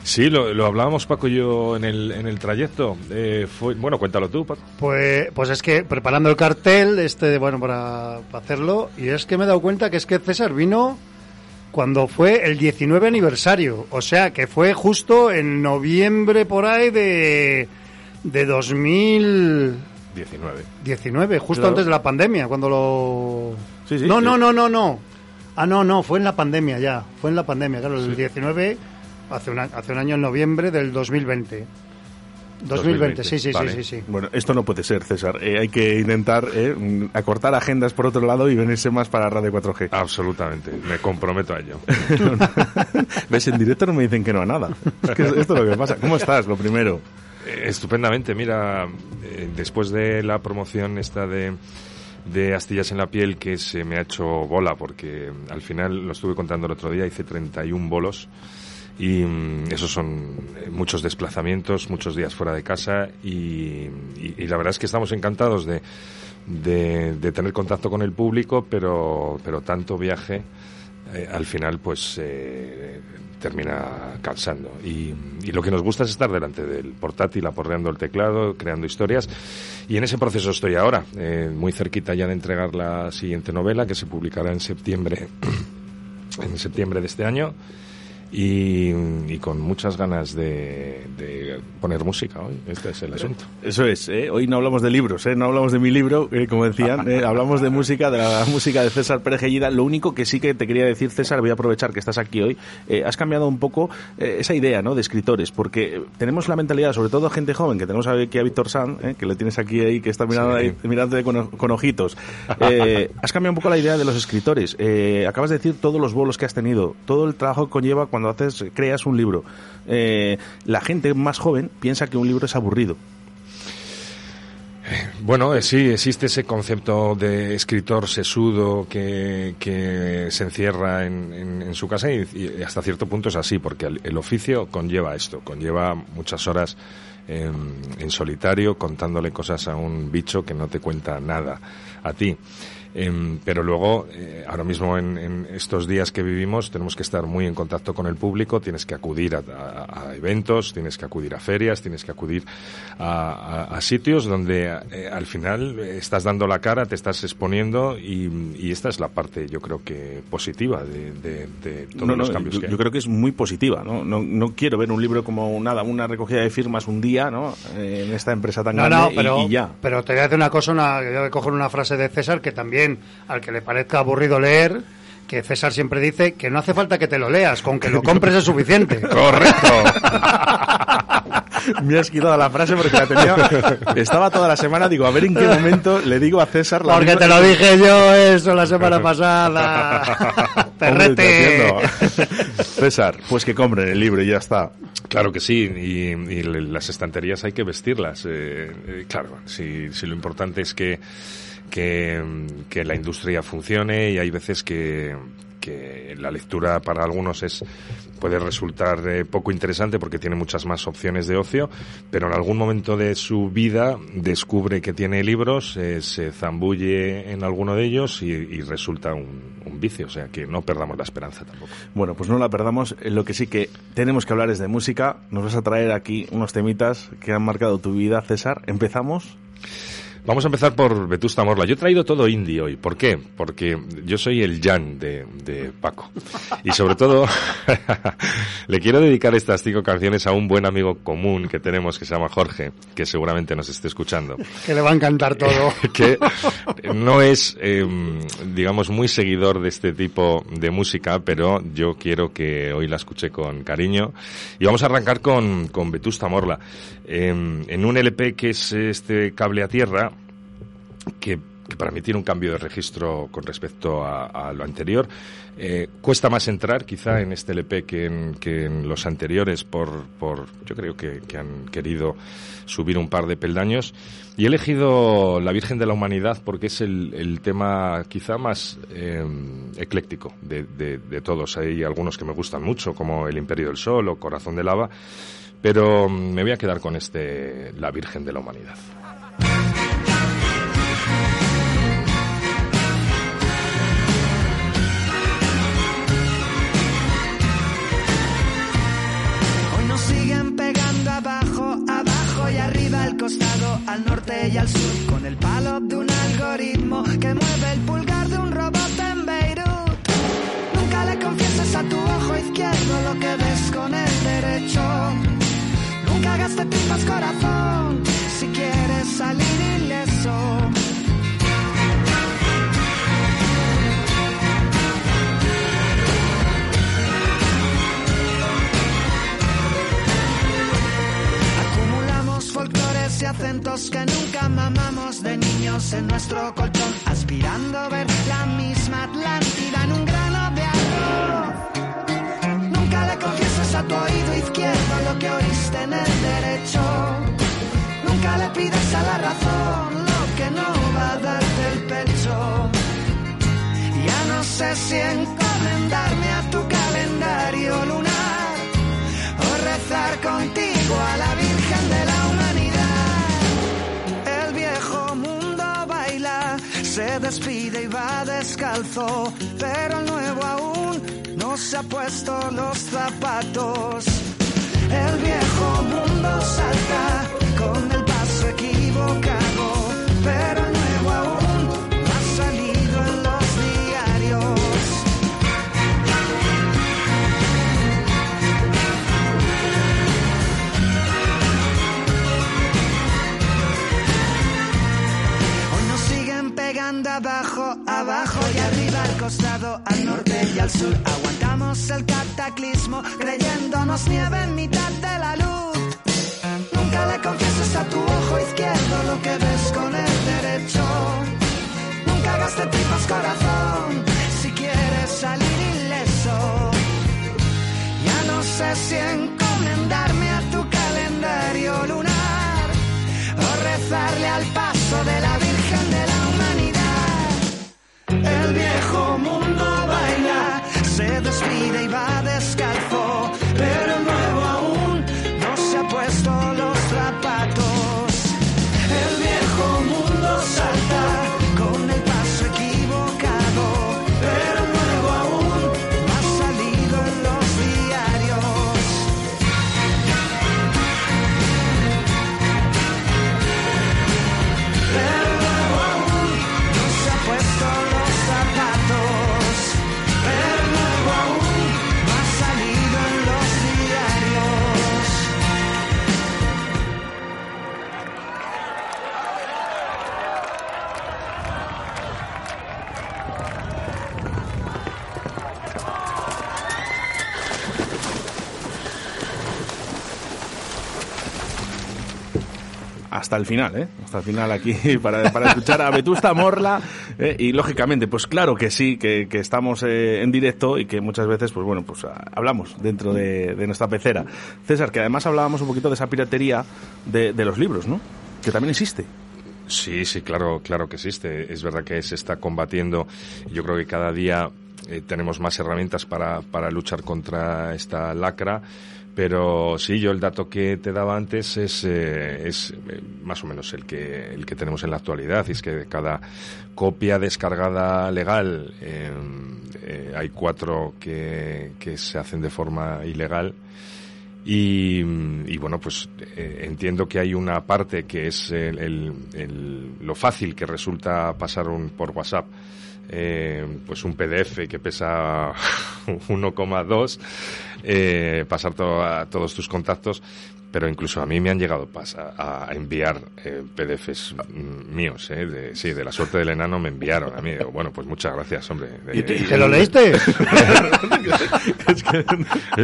Sí, lo, lo hablábamos Paco y yo en el, en el trayecto. Eh, fue, bueno, cuéntalo tú, Paco. Pues, pues es que preparando el cartel, este, bueno, para, para hacerlo, y es que me he dado cuenta que es que César vino cuando fue el 19 aniversario, o sea, que fue justo en noviembre por ahí de, de 2019, 19. justo Claro. antes de la pandemia, cuando lo... Sí, sí, no, sí. no, no, no, no. Ah, no, no, fue en la pandemia ya, fue en la pandemia, claro, el 19, hace un, a- hace un año, en noviembre del 2020. 2020, sí, sí, Vale. sí, sí, sí. Bueno, esto no puede ser, César. Eh, hay que intentar eh, acortar agendas por otro lado y venirse más para Radio 4G. Absolutamente, me comprometo a ello. ¿Ves? En directo no me dicen que no a nada. Es que esto es lo que pasa. ¿Cómo estás? Lo primero. Estupendamente, mira, eh, después de la promoción esta de, de Astillas en la piel que se me ha hecho bola, porque al final, lo estuve contando el otro día, hice 31 bolos y mm, esos son eh, muchos desplazamientos, muchos días fuera de casa y, y- y la verdad es que estamos encantados de, de, de tener contacto con el público, pero, pero tanto viaje eh, al final pues eh, termina cansando. Y, lo que nos gusta es estar delante del portátil, aporreando el teclado, creando historias. Y en ese proceso estoy ahora, eh, muy cerquita ya de entregar la siguiente novela que se publicará en septiembre, en septiembre de este año. Y, y con muchas ganas de, de poner música hoy. Este es el asunto. Eso es, ¿eh? hoy no hablamos de libros, ¿eh? no hablamos de mi libro, eh, como decían, ¿eh? hablamos de música, de la música de César Pérez Gellida. Lo único que sí que te quería decir, César, voy a aprovechar que estás aquí hoy, eh, has cambiado un poco eh, esa idea ¿no? de escritores, porque tenemos la mentalidad, sobre todo gente joven, que tenemos aquí a Víctor San, ¿eh? que le tienes aquí ahí, que está mirando Sí. ahí, mirándote con, con ojitos. Has cambiado un poco la idea de los escritores. Acabas de decir todos los bolos que has tenido, todo el trabajo que conlleva cuando haces, creas un libro. Eh, la gente más joven piensa que un libro es aburrido. Bueno, eh, sí, existe ese concepto de escritor sesudo que, se encierra en, en- en su casa y, hasta cierto punto es así, porque el, oficio conlleva esto, conlleva muchas horas en solitario contándole cosas a un bicho que no te cuenta nada a ti. Em, pero luego, eh, ahora mismo en, en estos días que vivimos, tenemos que estar muy en contacto con el público, tienes que acudir a, a- a eventos, tienes que acudir a ferias, tienes que acudir a, a- a sitios donde eh, al final eh, estás dando la cara, te estás exponiendo y, y esta es la parte, yo creo que positiva de, de- de todos No, los no, cambios yo, que hay. yo creo que es muy positiva, ¿no? No, no quiero ver un libro como nada, una recogida de firmas un día, ¿no? Eh, en esta empresa tan No, grande y- pero, y, ya. pero te voy a decir una cosa, una, yo voy a coger una frase de César que también, al que le parezca aburrido leer, que César siempre dice que no hace falta que te lo leas, con que lo compres es suficiente. Correcto. Me has quitado la frase porque la tenía. Estaba toda la semana, digo, a ver en qué momento le digo a César la Porque misma- te lo dije yo eso la semana pasada. Perrete. César, pues que compren el libro y ya está. Claro que sí, y, las estanterías hay que vestirlas. eh, eh, claro, si, si lo importante es que, que, la industria funcione y hay veces que, que la lectura para algunos es puede resultar eh, poco interesante porque tiene muchas más opciones de ocio, pero en algún momento de su vida descubre que tiene libros, eh, se zambulle en alguno de ellos y, resulta un, un vicio, o sea que no perdamos la esperanza tampoco. Bueno, pues no la perdamos. Lo que sí que tenemos que hablar es de música. Nos vas a traer aquí unos temitas que han marcado tu vida, César. ¿Empezamos? Vamos a empezar por Vetusta Morla. Yo he traído todo indie hoy. ¿Por qué? Porque yo soy el Jan de, de Paco. Y sobre todo, le quiero dedicar estas cinco canciones a un buen amigo común que tenemos que se llama Jorge, que seguramente nos esté escuchando. Que le va a encantar todo. que no es, eh, digamos, muy seguidor de este tipo de música, pero yo quiero que hoy la escuche con cariño. Y vamos a arrancar con, con Vetusta Morla. Eh, en un LP que es este cable a tierra, que, que para mí tiene un cambio de registro con respecto a, lo anterior. Eh, cuesta más entrar quizá en este LP que en, en los anteriores por, por yo creo que, han querido subir un par de peldaños. Y he elegido La Virgen de la Humanidad porque es el, el tema quizá más eh, ecléctico de, de, de todos. Hay algunos que me gustan mucho, como El Imperio del Sol o Corazón de Lava, pero mm, me voy a quedar con este La Virgen de la Humanidad. Hoy nos siguen pegando abajo, abajo y arriba, al costado, al norte y al sur, con el palo de un algoritmo que mueve el pulgar De tripas corazón si quieres salir ileso. Acumulamos folclores y acentos que nunca mamamos de niños en nuestro colchón, aspirando a ver la misma Atlántida lo que oíste en el derecho. Nunca le pidas a la razón lo que no va a darte el pecho. Ya no sé si encomendarme a tu calendario lunar o rezar contigo a la Virgen de la Humanidad. El viejo mundo baila, se despide y va descalzo, pero el nuevo aún no se ha puesto los zapatos. El viejo mundo salta con el paso equivocado, pero nuevo aún ha salido en los diarios. Hoy nos siguen pegando abajo, abajo y arriba, al norte y al sur. Aguantamos el cataclismo, creyéndonos nieve en mitad de la luz. Nunca le confieses a tu ojo izquierdo lo que ves con el derecho. Nunca hagas de tripas corazón si quieres salir ileso. Ya no sé si encomendarme a tu calendario lunar o rezarle al paso hasta el final, ¿eh? Hasta el final aquí para, para escuchar a Vetusta Morla ¿eh? y lógicamente, pues claro que sí, que, que estamos eh, en directo y que muchas veces, pues bueno, pues ah, hablamos dentro de, de nuestra pecera. César, que además hablábamos un poquito de esa piratería de, de los libros, ¿no? Que también existe. Sí, sí, claro, claro que existe. Es verdad que se está combatiendo. Yo creo que cada día eh, tenemos más herramientas para, para luchar contra esta lacra. Pero sí, yo el dato que te daba antes es, eh, es eh, más o menos el que, el que tenemos en la actualidad. Y es que de cada copia descargada legal eh, eh, hay cuatro que, se hacen de forma ilegal. Y, bueno, pues entiendo que hay una parte que es el- lo fácil que resulta pasar un, por WhatsApp. Eh, pues un PDF que pesa 1,2, eh, pasar to- a todos tus contactos, pero incluso a mí me han llegado a, a enviar eh, PDFs míos, eh, de, sí, de la suerte del enano me enviaron a mí. Digo, bueno, pues muchas gracias, hombre. ¿Y te- y te lo leíste?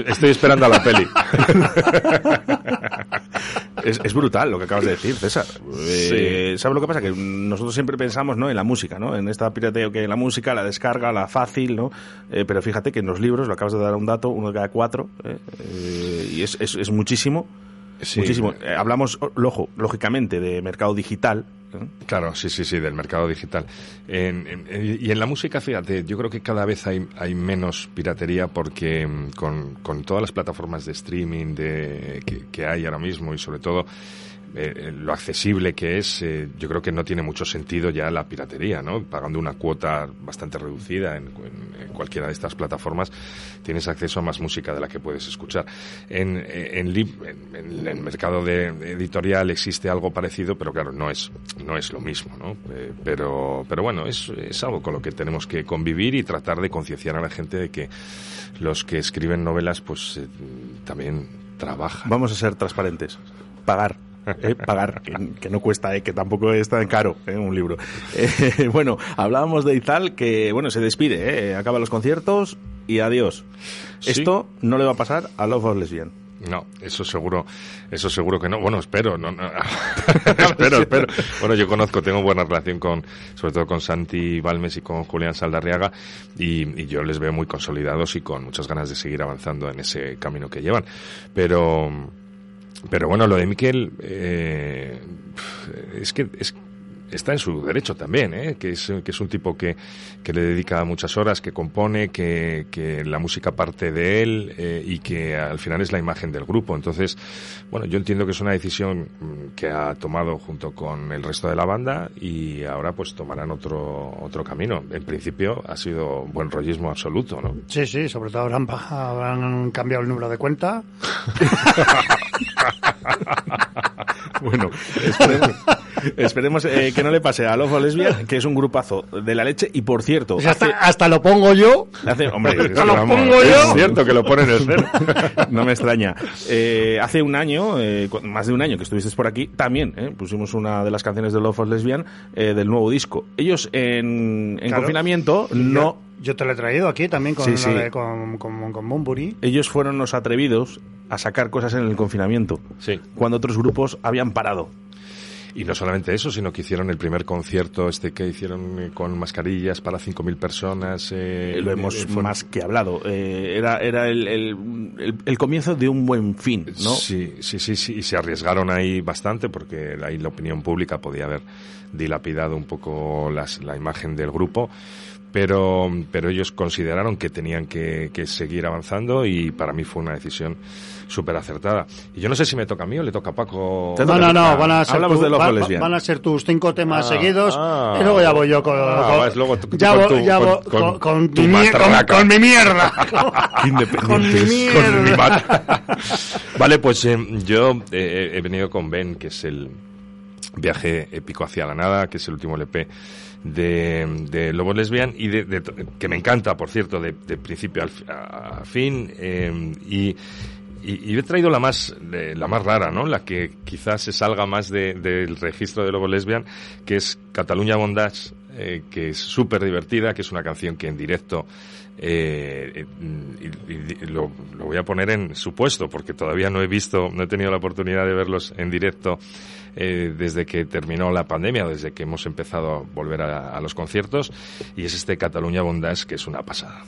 Estoy esperando a la peli. Es, es brutal lo que acabas de decir, César. Eh, ¿Sabes lo que pasa? Que nosotros siempre pensamos ¿no? en la música, ¿no? En esta pirateo que la música, la descarga, la fácil, ¿no? Eh, pero fíjate que en los libros, lo acabas de dar un dato, uno de cada cuatro, ¿eh? Y es, es, es muchísimo. Sí. Muchísimo. Hablamos, o- lojo, lógicamente, de mercado digital. Claro, sí, sí, sí, del mercado digital. En- en- y en la música, fíjate, yo creo que cada vez hay, hay menos piratería porque mm, con, con todas las plataformas de streaming de, que, que hay ahora mismo y sobre todo eh, eh, lo accesible que es, eh, yo creo que no tiene mucho sentido ya la piratería, ¿no? Pagando una cuota bastante reducida en, en- en cualquiera de estas plataformas, tienes acceso a más música de la que puedes escuchar. En, el mercado editorial existe algo parecido, pero claro, no es, no es lo mismo, ¿no? Pero, pero bueno, es, es algo con lo que tenemos que convivir y tratar de concienciar a la gente de que los que escriben novelas, pues también trabajan. Vamos a ser transparentes. Pagar. ¿Eh? pagar, que, que no cuesta, ¿eh? que tampoco es tan caro ¿eh? un libro. Eh, bueno, hablábamos de Izal, que bueno, se despide, acaba los conciertos y adiós. Sí. Esto no le va a pasar a Love of Lesbian. No, eso seguro, eso seguro que no. Bueno, espero, no, no. espero, espero. Bueno, yo conozco, tengo buena relación con, sobre todo con Santi Balmes y con Julián Saldarriaga, y, y yo les veo muy consolidados y con muchas ganas de seguir avanzando en ese camino que llevan. Pero, pero bueno, lo de Miquel, eh, es que está en su derecho también, ¿eh? que, es, que es un tipo que, que le dedica muchas horas, que compone, que, que la música parte de él eh, y que al final es la imagen del grupo. Entonces, bueno, yo entiendo que es una decisión mm, que ha tomado junto con el resto de la banda y ahora pues tomarán otro, otro camino. En principio ha sido buen rollismo absoluto, ¿no? Sí, sí, sobre todo habrán, habrán cambiado el número de cuenta. Bueno, esperemos, esperemos, eh, que no le pase a Love of Lesbian, que es un grupazo de la leche. Y por cierto, O sea, hace, hasta, hasta lo pongo yo. hace- hombre, es lo vamos, pongo es yo. cierto que lo ponen en cero. No me extraña. Eh, hace un año, eh, más de un año que estuviste por aquí, también eh, pusimos una de las canciones de Love of Lesbian eh, del nuevo disco. Ellos en, en Claro. confinamiento no. Yo, te lo he traído aquí también con, Sí, sí. de- con, con, con Bunbury. Ellos fueron los atrevidos a sacar cosas en el confinamiento. Sí. Cuando otros grupos habían parado. Y no solamente eso, sino que hicieron el primer concierto este que hicieron eh, con mascarillas para 5.000 personas. eh, Eh, lo hemos eh, fue- más que hablado. Eh, era era el, el, el- el comienzo de un buen fin, ¿no? Sí, sí, sí, sí, y se arriesgaron ahí bastante porque ahí la opinión pública podía haber dilapidado un poco las- la imagen del grupo. Pero, pero ellos consideraron que tenían que, que seguir avanzando y para mí fue una decisión súper acertada. Y yo no sé si me toca a mí o le toca a Paco. No, no, no, van a ser, Hablamos tu- de va- Lesbian. van a ser tus cinco temas Ah, seguidos ah. y luego ya voy yo con, Ah, ya voy- con- mi, mier- con- mi mierda. Con mi mierda. vale, pues eh, yo eh, he venido con Ben, que es el viaje épico hacia la nada, que es el último LP de, de Lobo Lesbian y de, de- que me encanta, por cierto, de, de principio al fi- a, a fin eh, y y, y he traído la más de- la más rara, ¿no? La que quizás se salga más de- del registro de Lobo Lesbian, que es Cataluña Bondage, eh, que es súper divertida, que es una canción que en directo eh, eh, y- y- lo, lo voy a poner en supuesto porque todavía no he visto, no he tenido la oportunidad de verlos en directo eh, desde que terminó la pandemia, desde que hemos empezado a volver a, a los conciertos y es este Cataluña Bondage que es una pasada.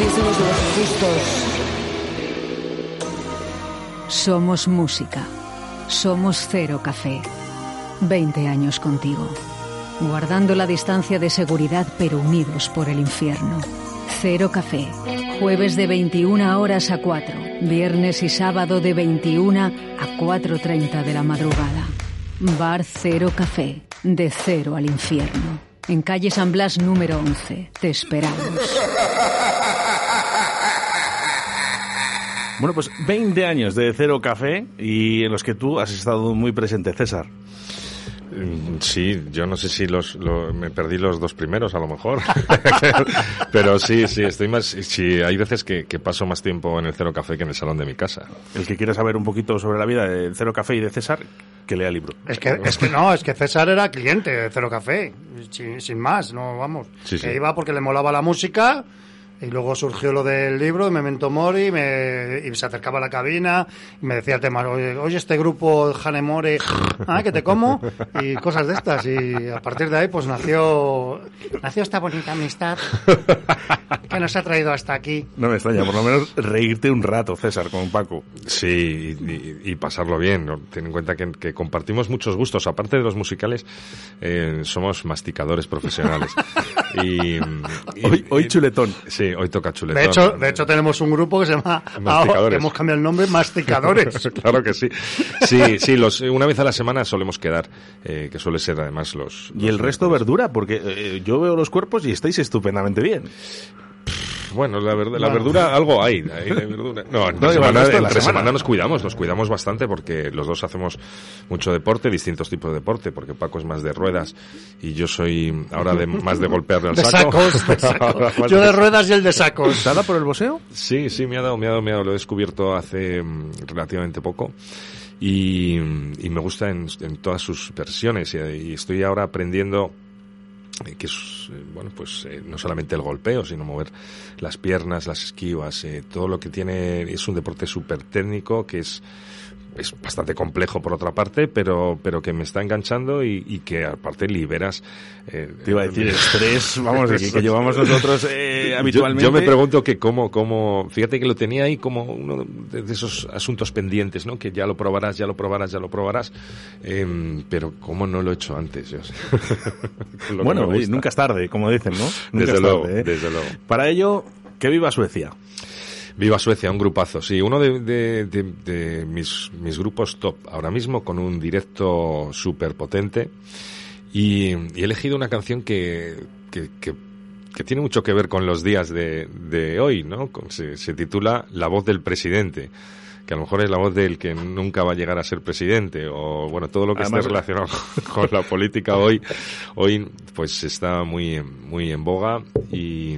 Los. Somos música. Somos Cero Café. 20 años contigo. Guardando la distancia de seguridad pero unidos por el infierno. Cero Café. Jueves de 21 horas a 4. Viernes y sábado de 21 a 4.30 de la madrugada. Bar Cero Café. De cero al infierno. En calle San Blas número 11. Te esperamos. Bueno, pues 20 años de Cero Café y en los que tú has estado muy presente, César. Mm, Sí, yo no sé si los, lo- me perdí los dos primeros a lo mejor, pero sí, sí, estoy más, sí, hay veces que, que paso más tiempo en el Cero Café que en el salón de mi casa. El que quiera saber un poquito sobre la vida de Cero Café y de César, que lea el libro. Es que, es que no, es que César era cliente de Cero Café, sin, sin más, no vamos. Sí, sí. Que iba porque le molaba la música y luego surgió lo del libro y Memento Mori me, y se acercaba a la cabina y me decía el tema, oye, oye, este grupo Hanemore, ah, que te como y cosas de estas y a partir de ahí pues nació nació esta bonita amistad que nos ha traído hasta aquí. No me extraña, por lo menos reírte un rato, César, con Paco. Sí, y, y- y pasarlo bien. ¿no? Ten en cuenta que, que compartimos muchos gustos. Aparte de los musicales, eh, somos masticadores profesionales. y, y- Hoy- hoy chuletón. Sí, hoy toca chuletón. De hecho, de hecho tenemos un grupo que se llama Masticadores. que hemos cambiado el nombre Masticadores. claro que sí. Sí, sí, los, una vez a la semana solemos quedar, eh, que suele ser además los... Y el resto verdura, porque eh, yo veo los cuerpos y estáis estupendamente bien. Bueno, la, verdad, la Bueno. verdura, algo hay. hay de verdura. No, entre, No, semana, entre semana. semana nos cuidamos, nos cuidamos bastante porque los dos hacemos mucho deporte, distintos tipos de deporte, porque Paco es más de ruedas y yo soy ahora de, más de golpearle al De saco. sacos, de Yo de ruedas y el de sacos. ¿Te ha dado por el boxeo? Sí, sí, me ha dado, me ha dado, me ha dado. Lo he descubierto hace mm, relativamente poco. Y, y me gusta en, en todas sus versiones. Y, y estoy ahora aprendiendo que es, eh, bueno, pues eh, no solamente el golpeo, sino mover las piernas, las esquivas, eh, todo lo que tiene, es un deporte súper técnico que es, es bastante complejo por otra parte, pero, pero que me está enganchando y, y que aparte liberas. eh, Te iba a decir estrés, vamos, que, que llevamos nosotros eh, habitualmente. Yo, me pregunto que cómo, cómo, fíjate que lo tenía ahí como uno de de esos asuntos pendientes, ¿no? Que ya lo probarás, ya lo probarás, ya lo probarás, em, pero cómo no lo he hecho antes. Yo sé. Bueno, nunca es tarde, como dicen, ¿no? Nunca Desde es luego, tarde, ¿eh? desde luego. Para ello, que viva Suecia. Viva Suecia, un grupazo. Sí, uno de, de- de- de mis, mis grupos top ahora mismo con un directo súper potente. Y, y he elegido una canción que, que, que que tiene mucho que ver con los días de, de hoy, ¿no? Se, se titula La voz del presidente que a lo mejor es la voz del que nunca va a llegar a ser presidente o bueno todo lo que Además- esté relacionado con la política hoy hoy pues está muy muy en boga y,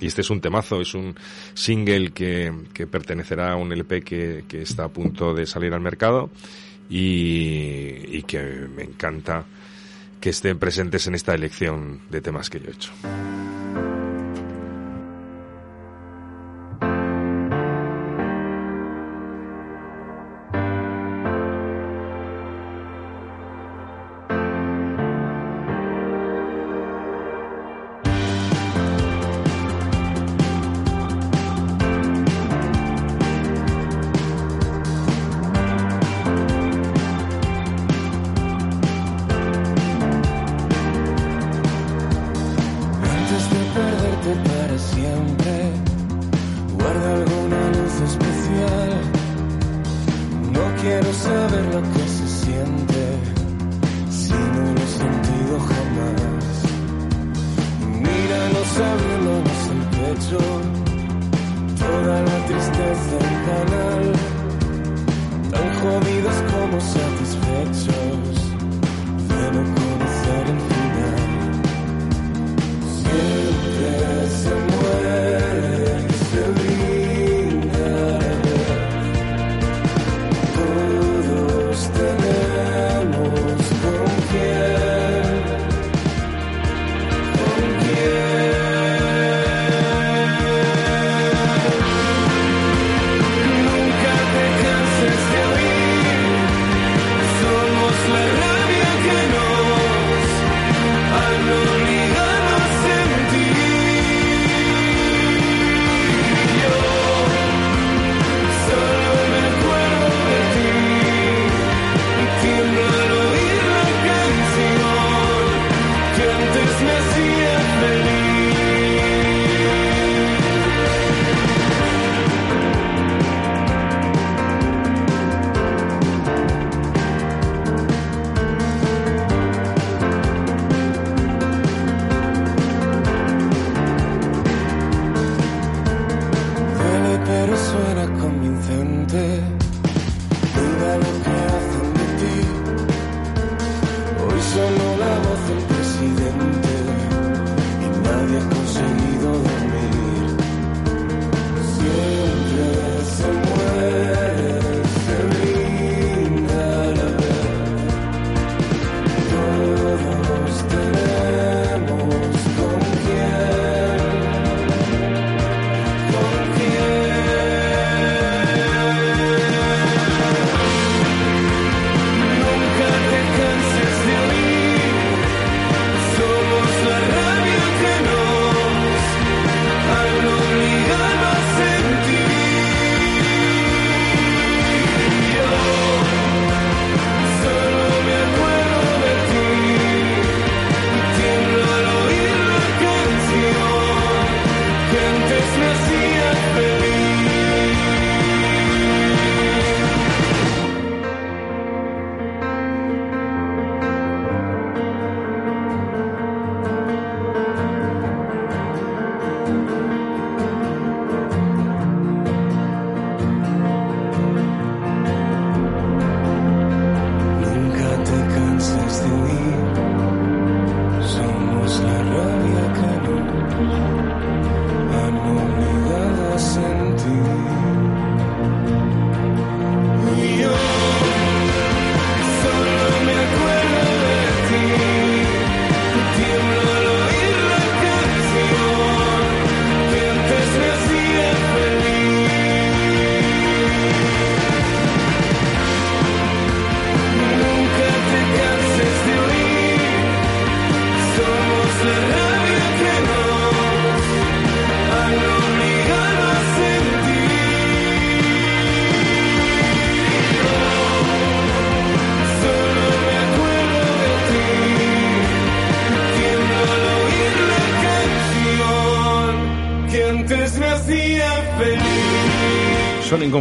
y este es un temazo es un single que, que pertenecerá a un LP que, que está a punto de salir al mercado y, y que me encanta que estén presentes en esta elección de temas que yo he hecho.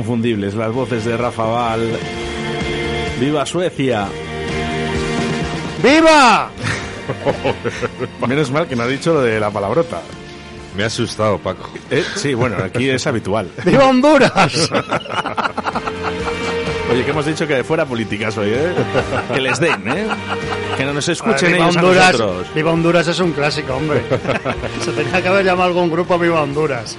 Inconfundibles las voces de Rafa Val. ¡Viva Suecia! ¡Viva! Menos mal que no ha dicho lo de la palabrota. Me ha asustado, Paco. Eh, Sí, bueno, aquí es habitual. ¡Viva Honduras! Oye, que hemos dicho que fuera políticas hoy, ¿eh? Que les den, ¿eh? Que no nos escuchen Viva ellos a Honduras, nosotros. Viva Honduras es un clásico, hombre. Se tenía que haber llamado algún grupo Viva Honduras.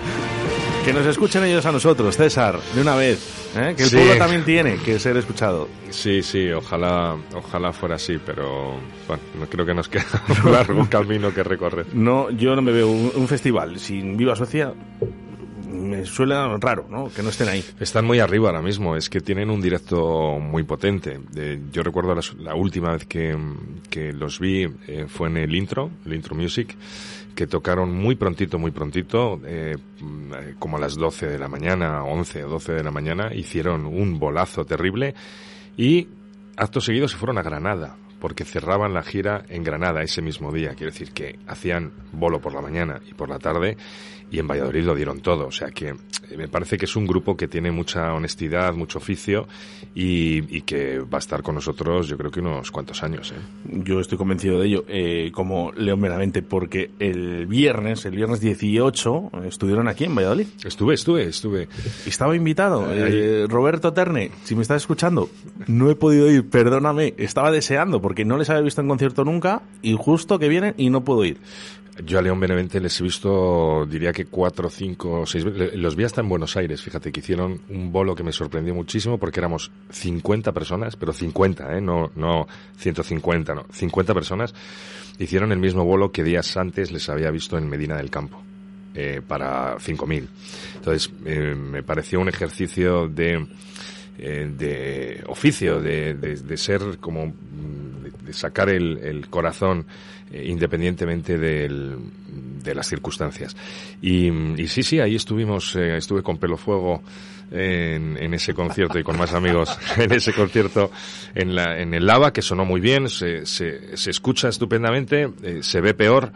Que nos escuchen ellos a nosotros, César, de una vez. ¿eh? Que el Sí. pueblo también tiene que ser escuchado. Sí, sí, ojalá, ojalá fuera así, pero bueno, no creo que nos queda un largo camino que recorrer. No, yo no me veo un, un festival sin Viva Suecia. Me suena raro, ¿no? Que no estén ahí. Están muy arriba ahora mismo, es que tienen un directo muy potente. Eh, yo recuerdo la, la última vez que, que los vi eh, fue en el intro, el intro music, que tocaron muy prontito, muy prontito, eh, mm, como a las 12 de la mañana, 11 o 12 de la mañana, hicieron un bolazo terrible y acto seguido se fueron a Granada, porque cerraban la gira en Granada ese mismo día. Quiero decir que hacían bolo por la mañana y por la tarde y en Valladolid lo dieron todo. O sea que eh, me parece que es un grupo que tiene mucha honestidad, mucho oficio y, y que va a estar con nosotros yo creo que unos cuantos años. ¿eh? Yo estoy convencido de ello, eh, como León Benavente, porque el viernes, el viernes 18, eh, estuvieron aquí en Valladolid. Estuve, estuve, estuve. Estaba invitado. eh, Roberto Terne, si me estás escuchando, no he podido ir, perdóname. Estaba deseando, porque no les había visto en concierto nunca, y justo que vienen y no puedo ir. Yo a León Benavente les he visto, diría que cuatro, cinco, seis. Los vi hasta en Buenos Aires, fíjate, que hicieron un bolo que me sorprendió muchísimo porque éramos 50 personas, pero 50, ¿eh? No, no 150, no. 50 personas hicieron el mismo bolo que días antes les había visto en Medina del Campo. eh, para 5.000. Entonces, eh, me pareció un ejercicio de, eh, de oficio, de, de- de ser como mm, de sacar el, el corazón eh, independientemente del- de las circunstancias. Y, y sí, sí, ahí estuvimos, eh, estuve con Pelo Fuego en, en ese concierto y con más amigos en ese concierto en, la, en el Lava, que sonó muy bien, se, se, escucha estupendamente, eh, se ve peor,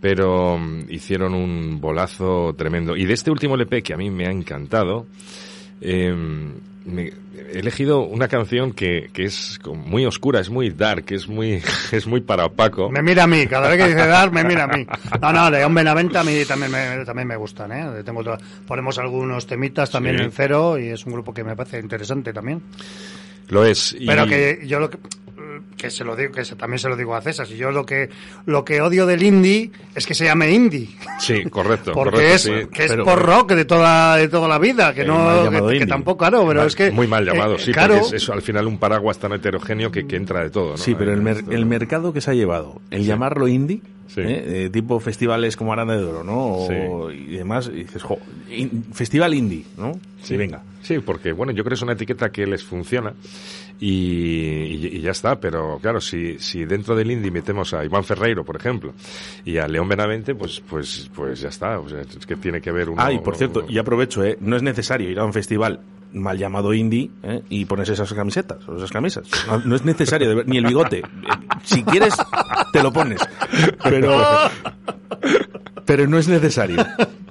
pero mm, hicieron un bolazo tremendo. Y de este último LP que a mí me ha encantado, eh, me- he elegido una canción que, que es muy oscura, es muy dark, es muy, es muy para Paco. Me mira a mí, cada vez que dice dar, me mira a mí. No, no, León Benavente a mí también me, también me gustan, ¿eh? Tengo ponemos algunos temitas también Sí. en cero y es un grupo que me parece interesante también. Lo es. y- Pero que yo lo que, que se lo digo, que se- también se lo digo a César, si yo lo que, lo que odio del indie es que se llame indie. Sí, correcto. Porque correcto, es, sí. que es por rock de toda, de toda la vida, que Eh, no, que, tampoco, claro, pero Mal- es que. Muy mal llamado, eh, sí, claro, porque es, es al final un paraguas tan heterogéneo que, que entra de todo, ¿no? Sí, pero el, mer- el mercado que se ha llevado, el llamarlo indie, ¿eh? Eh, tipo festivales como Aranda de Oro, ¿no? O- Y demás, y dices, jo, in- festival indie, ¿no? Sí, venga. Sí, porque, bueno, yo creo que es una etiqueta que les funciona y, y- y ya está, pero claro, si, si dentro del indie metemos a Iván Ferreiro, por ejemplo, y a León Benavente, pues, pues, pues ya está, o sea, es que tiene que haber uno... Ah, y por cierto, y aprovecho, ¿eh? No es necesario ir a un festival mal llamado indie ¿eh? y ponerse esas camisetas o esas camisas. No, no es necesario, de ver- ni el bigote. Eh, Si quieres, te lo pones. Pero, pero no es necesario.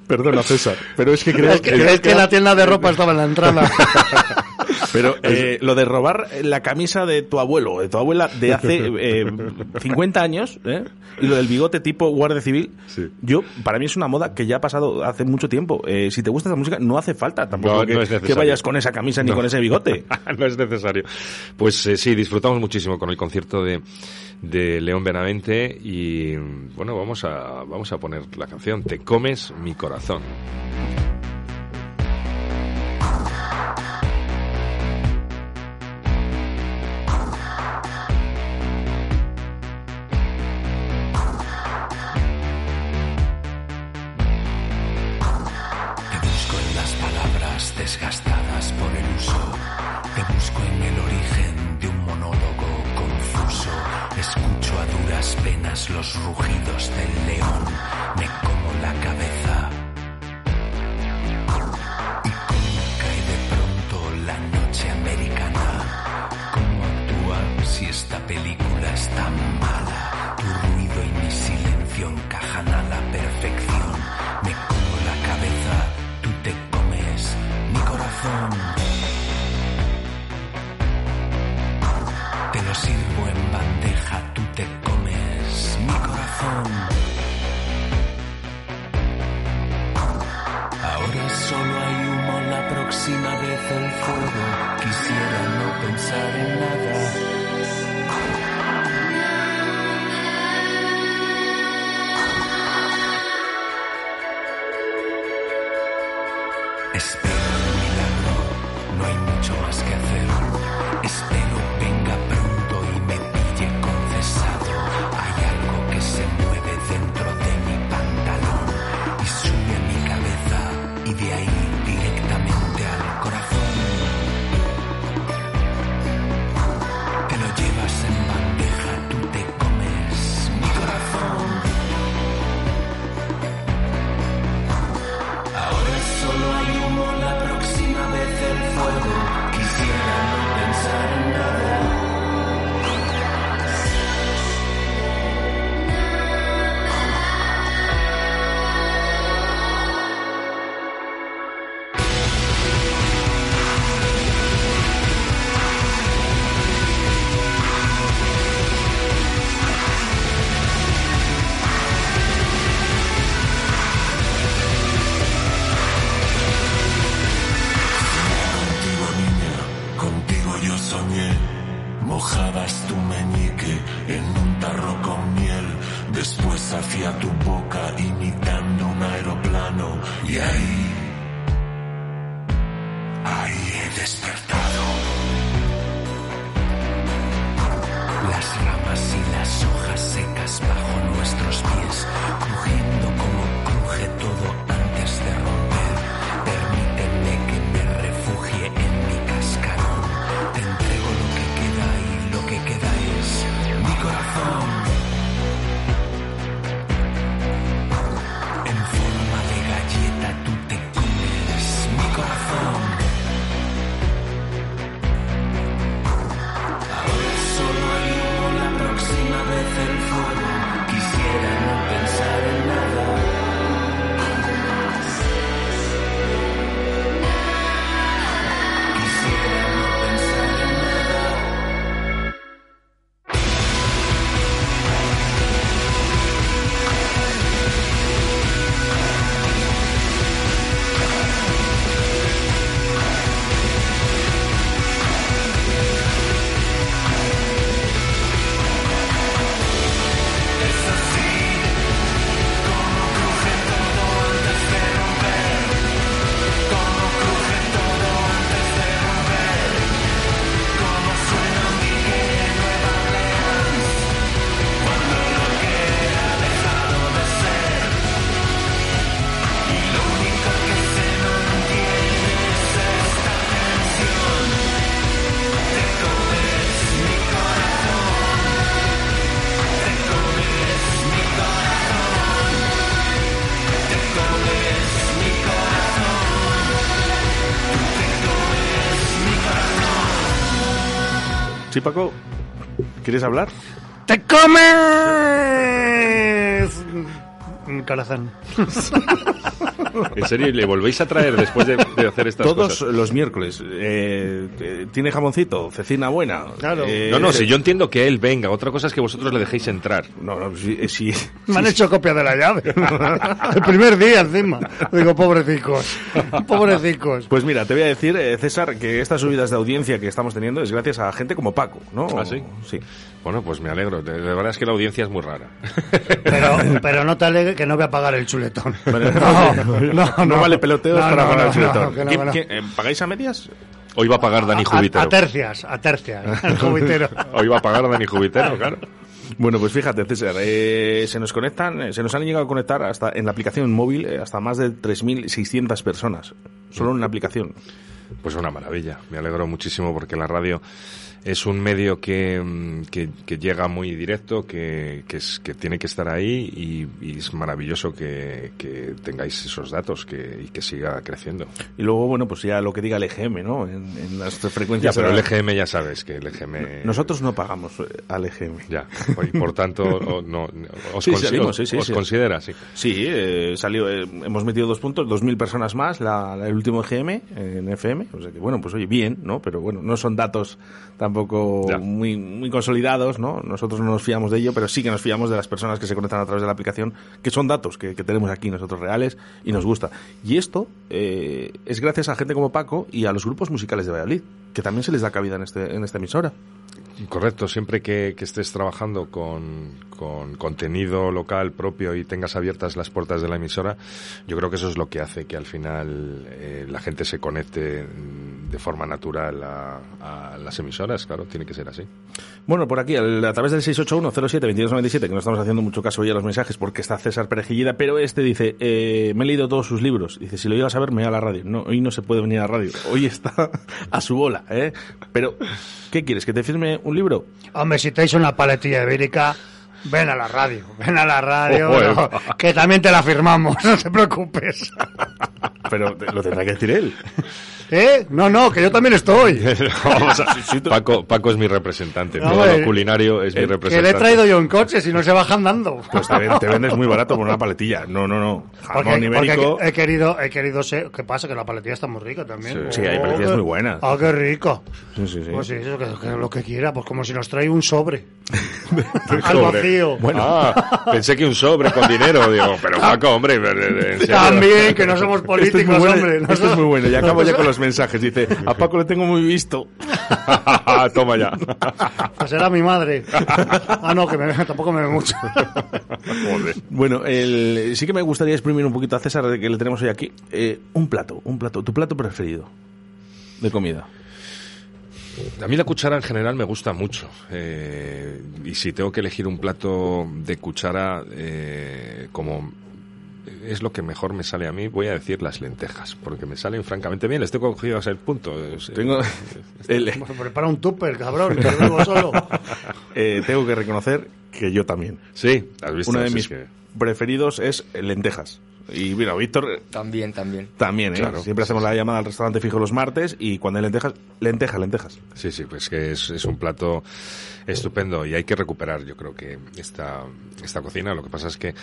Perdona, César. Pero es que creo es que, es que la tienda de ropa estaba en la entrada. Pero eh, lo de robar la camisa de tu abuelo o de tu abuela de hace eh, 50 años, ¿eh? y lo del bigote tipo guardia civil, yo para mí es una moda que ya ha pasado hace mucho tiempo. Eh, si te gusta esa música, no hace falta tampoco No, que, no que vayas con esa camisa ni No. con ese bigote. no es necesario. Pues eh, sí, disfrutamos muchísimo con el concierto de, de León Benavente y bueno, vamos a, vamos a poner la canción Te comes mi corazón. Los rugidos del león. Sí, Paco, ¿quieres hablar? ¡Te comes! Un corazón. ¿En serio? ¿Y ¿Le volvéis a traer después de, de hacer estas Todos cosas? los miércoles. Eh, eh, ¿Tiene jamoncito? ¿Cecina buena? Eh, No, no, si yo entiendo que él venga. Otra cosa es que vosotros le dejéis entrar. No, no, sí. sí. Me han hecho copia de la llave. El primer día encima. Digo, pobrecicos. Pobrecicos. Pues mira, te voy a decir, eh, César, que estas subidas de audiencia que estamos teniendo es gracias a gente como Paco, ¿no? ¿Ah, sí? Sí. Bueno, pues me alegro. De, de verdad es que la audiencia es muy rara. Pero, pero no te alegres que no voy a pagar el chuletón. No, no, no vale peloteos No, para no, el chuletón. no, que no, ¿Quién- que no. quién- eh, ¿Pagáis a medias? Hoy va a pagar Dani Jubitero. a tercias, a tercias. El jubitero. Hoy va a pagar Dani Jubitero, claro. Bueno, pues fíjate, César, eh, se nos conectan, eh, se nos han llegado a conectar hasta en la aplicación móvil eh, hasta más de 3.600 personas, solo en la aplicación. Pues una maravilla. Me alegro muchísimo porque la radio es un medio que, mm, que, que llega muy directo, que, que, es, que tiene que estar ahí y, y es maravilloso que, que tengáis esos datos que, y que siga creciendo. Y luego, bueno, pues ya lo que diga el EGM, ¿no? En, en las Ya, frecuencias. pero de el EGM ya sabes que el EGM... Nosotros no pagamos eh, al EGM. Ya, y por tanto, o- no, os, Sí, consi- salimos, os- sí, sí, os sí. considera, sí. Sí, eh, salió, eh, hemos metido dos puntos, 2.000 personas más, la, la- el último EGM eh, en FM. O sea que, bueno, pues oye, bien, ¿no? Pero bueno, no son datos tampoco muy, muy consolidados, ¿no? Nosotros no nos fiamos de ello, pero sí que nos fiamos de las personas que se conectan a través de la aplicación, que son datos que, que tenemos aquí nosotros reales y nos gusta. Y esto eh, es gracias a gente como Paco y a los grupos musicales de Valladolid. que también se les da cabida en, este, en esta emisora. Correcto, siempre que, estés trabajando con, con contenido local propio y tengas abiertas las puertas de la emisora, yo creo que eso es lo que hace que al final eh, la gente se conecte mm, de forma natural a, a las emisoras, claro, tiene que ser así. Bueno, por aquí, a través del 681-07-2297, que no estamos haciendo mucho caso hoy a los mensajes porque está César Perejillida, pero este dice, eh, me he leído todos sus libros. Dice, si lo llegas a ver, me voy a la radio. No, hoy no se puede venir a la radio. Hoy está a su bola, ¿eh? Pero, ¿qué quieres? ¿Que te firme un libro? Hombre, si te hizo una paletilla ibérica, ven a la radio, ven a la radio, no, que también te la firmamos, no te preocupes. Pero lo tendrá que decir él. ¿Eh? No, no, que yo también estoy. Vamos a- Paco, Paco es mi representante, No, todo eh, lo culinario es mi Que le he representante. traído yo en coche, si no se bajan dando. Pues te, te vendes muy barato por una paletilla. No, no, no. Jamón Porque, ibérico. porque he querido, he querido ser. ¿Qué pasa? Que la paletilla está muy rica también. Sí, hay paletillas qué- muy buenas. Ah, qué rico. Sí, sí, sí. Pues sí, eso, que, que lo que quiera, pues como si nos trae un sobre. Al Sobre. vacío. Ah, pensé que un sobre con dinero, digo, pero Paco, hombre, en serio. También, que no somos Esto es muy políticos, bueno, hombre. esto es muy bueno. Ya acabo ya con los mensajes. Dice, a Paco le tengo muy visto. Toma ya. Pues era mi madre. Ah, no, que me, tampoco me ve mucho. Bueno, el- sí que me gustaría exprimir un poquito a César, de que le tenemos hoy aquí. Eh, un plato, un plato. Tu plato preferido de comida. A mí la cuchara en general me gusta mucho. eh, y si tengo que elegir un plato de cuchara, eh, como es lo que mejor me sale a mí, voy a decir las lentejas, porque me salen francamente bien. Les tengo cogido a ese punto. Tengo, el- Prepara un tupper, cabrón, que vivo solo. eh, tengo que reconocer que yo también. Sí, has visto. Uno de mis que- preferidos es lentejas. Y mira, Víctor También, también. también, ¿eh? Claro. Siempre hacemos la llamada al restaurante fijo los martes y cuando hay lentejas, lentejas, lentejas. Sí, sí, pues que es, es un plato estupendo y hay que recuperar, yo creo que esta, esta cocina. Lo que pasa es que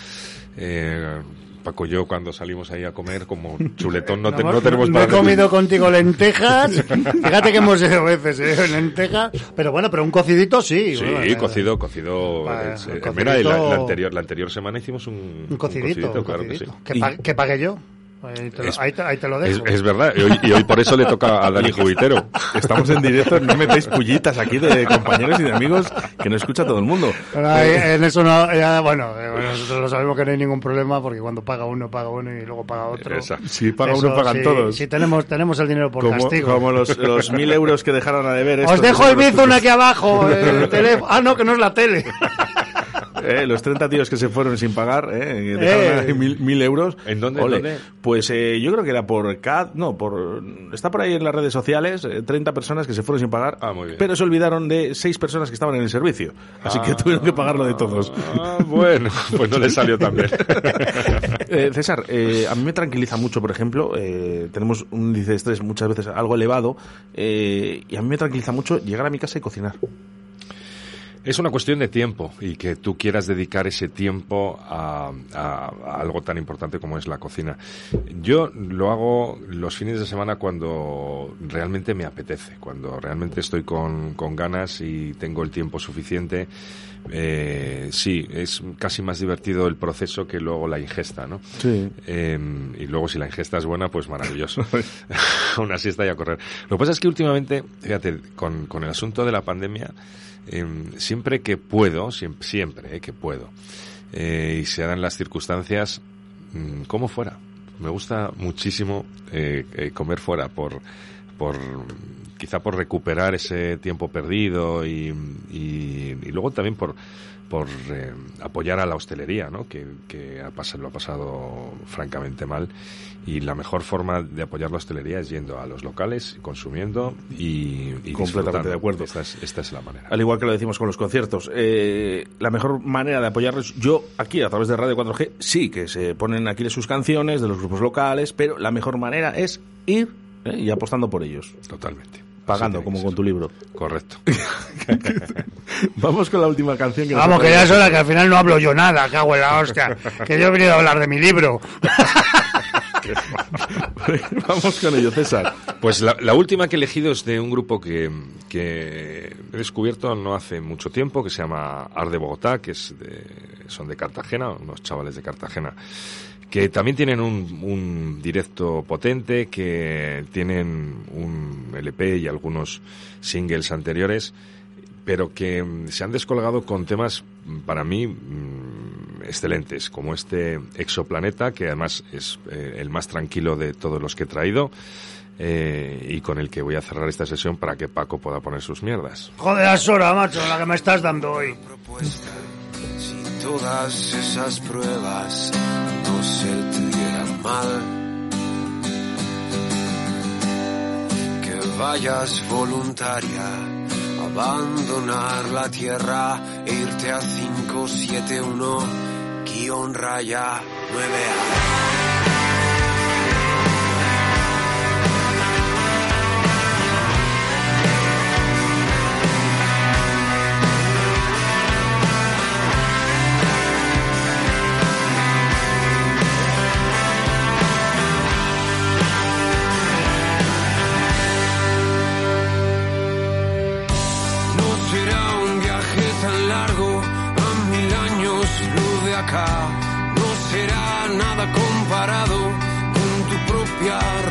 eh, Paco y yo cuando salimos ahí a comer como chuletón no, te- no tenemos no he para comido contigo lentejas. Fíjate que hemos ido veces, ¿eh? Lentejas. Pero bueno, pero un cocidito sí. Sí, bueno, eh, cocido, cocido. Vale, es- un eh, cocidito- mira, y la, la anterior, la anterior semana hicimos un, Un cocidito, un claro que sí. Que, pa- que pague yo. Ahí te, lo, Es- ahí te- ahí te lo Es, dejo. es verdad, y hoy, y hoy por eso le toca a Dani Jubitero. Estamos en directo, no metáis pullitas aquí de compañeros y de amigos que no escucha todo el mundo. Ahí, en eso no, ya, bueno, eh, bueno, nosotros lo sabemos que no hay ningún problema porque cuando paga uno, paga uno y luego paga otro. Exacto. Si paga Eso, uno, pagan sí, todos. Sí, tenemos, tenemos el dinero por como, castigo. como los, los mil euros que dejaron a deber. Os dejo el bizun aquí abajo. el teléfono. Ah, no, que no es la tele. Eh, los 30 tíos que se fueron sin pagar, eh, que dejaron Eh. ahí mil, mil euros. ¿En dónde, Ole. dónde? Pues eh, yo creo que era por CAD, no, por está por ahí en las redes sociales, eh, 30 personas que se fueron sin pagar, Ah, muy bien. pero se olvidaron de 6 personas que estaban en el servicio. Así que Ah. tuvieron que pagarlo de todos. Ah, bueno, pues no le salió tan bien. Eh, César, eh, a mí me tranquiliza mucho, por ejemplo, eh, tenemos un índice de estrés muchas veces algo elevado, eh, y a mí me tranquiliza mucho llegar a mi casa y cocinar. Es una cuestión de tiempo y que tú quieras dedicar ese tiempo a, a- a algo tan importante como es la cocina. Yo lo hago los fines de semana cuando realmente me apetece, cuando realmente estoy con, con ganas y tengo el tiempo suficiente. Eh, sí, es casi más divertido el proceso que luego la ingesta, ¿no? Sí. Eh, y luego si la ingesta es buena, pues maravilloso. Una siesta y a correr. Lo que pasa es que últimamente, fíjate, con, con el asunto de la pandemia, eh, siempre que puedo, siempre, siempre eh, que puedo, eh, y se dan las circunstancias, mm, como fuera. Me gusta muchísimo eh, eh, comer fuera por, por quizá por recuperar ese tiempo perdido y, y luego también por por eh, apoyar a la hostelería, ¿no? que, que ha pasado, lo ha pasado francamente mal. Y la mejor forma de apoyar la hostelería es yendo a los locales, consumiendo y, y Completamente de acuerdo. Esta es, esta es la manera. Al igual que lo decimos con los conciertos, eh, la mejor manera de apoyarlos, yo aquí a través de Radio 4G, sí que se ponen aquí sus canciones de los grupos locales, pero la mejor manera es ir eh, y apostando por ellos. Totalmente. Pagando, como con tu libro. Correcto. Vamos con la última canción que nos Vamos, que ya es hora, que al final no hablo yo nada, cago en la hostia. Que yo he venido a hablar de mi libro. Vamos con ello, César. Pues la, última que he elegido es de un grupo que, que he descubierto no hace mucho tiempo, que se llama Ar de Bogotá, que es de, son de Cartagena, unos chavales de Cartagena, que también tienen un, un directo potente, que tienen un LP y algunos singles anteriores, pero que se han descolgado con temas para mí excelentes, como este Exoplaneta, que además es eh, el más tranquilo de todos los que he traído. eh, y con el que voy a cerrar esta sesión para que Paco pueda poner sus mierdas. Joder, es hora, macho, la que me estás dando hoy. Si todas esas pruebas no se te dieran mal, que vayas voluntaria a abandonar la tierra e irte a 571 guion raya 9A.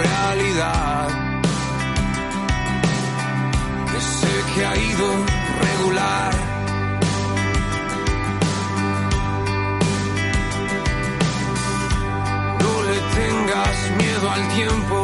Realidad. Que sé que ha ido regular. No le tengas miedo al tiempo,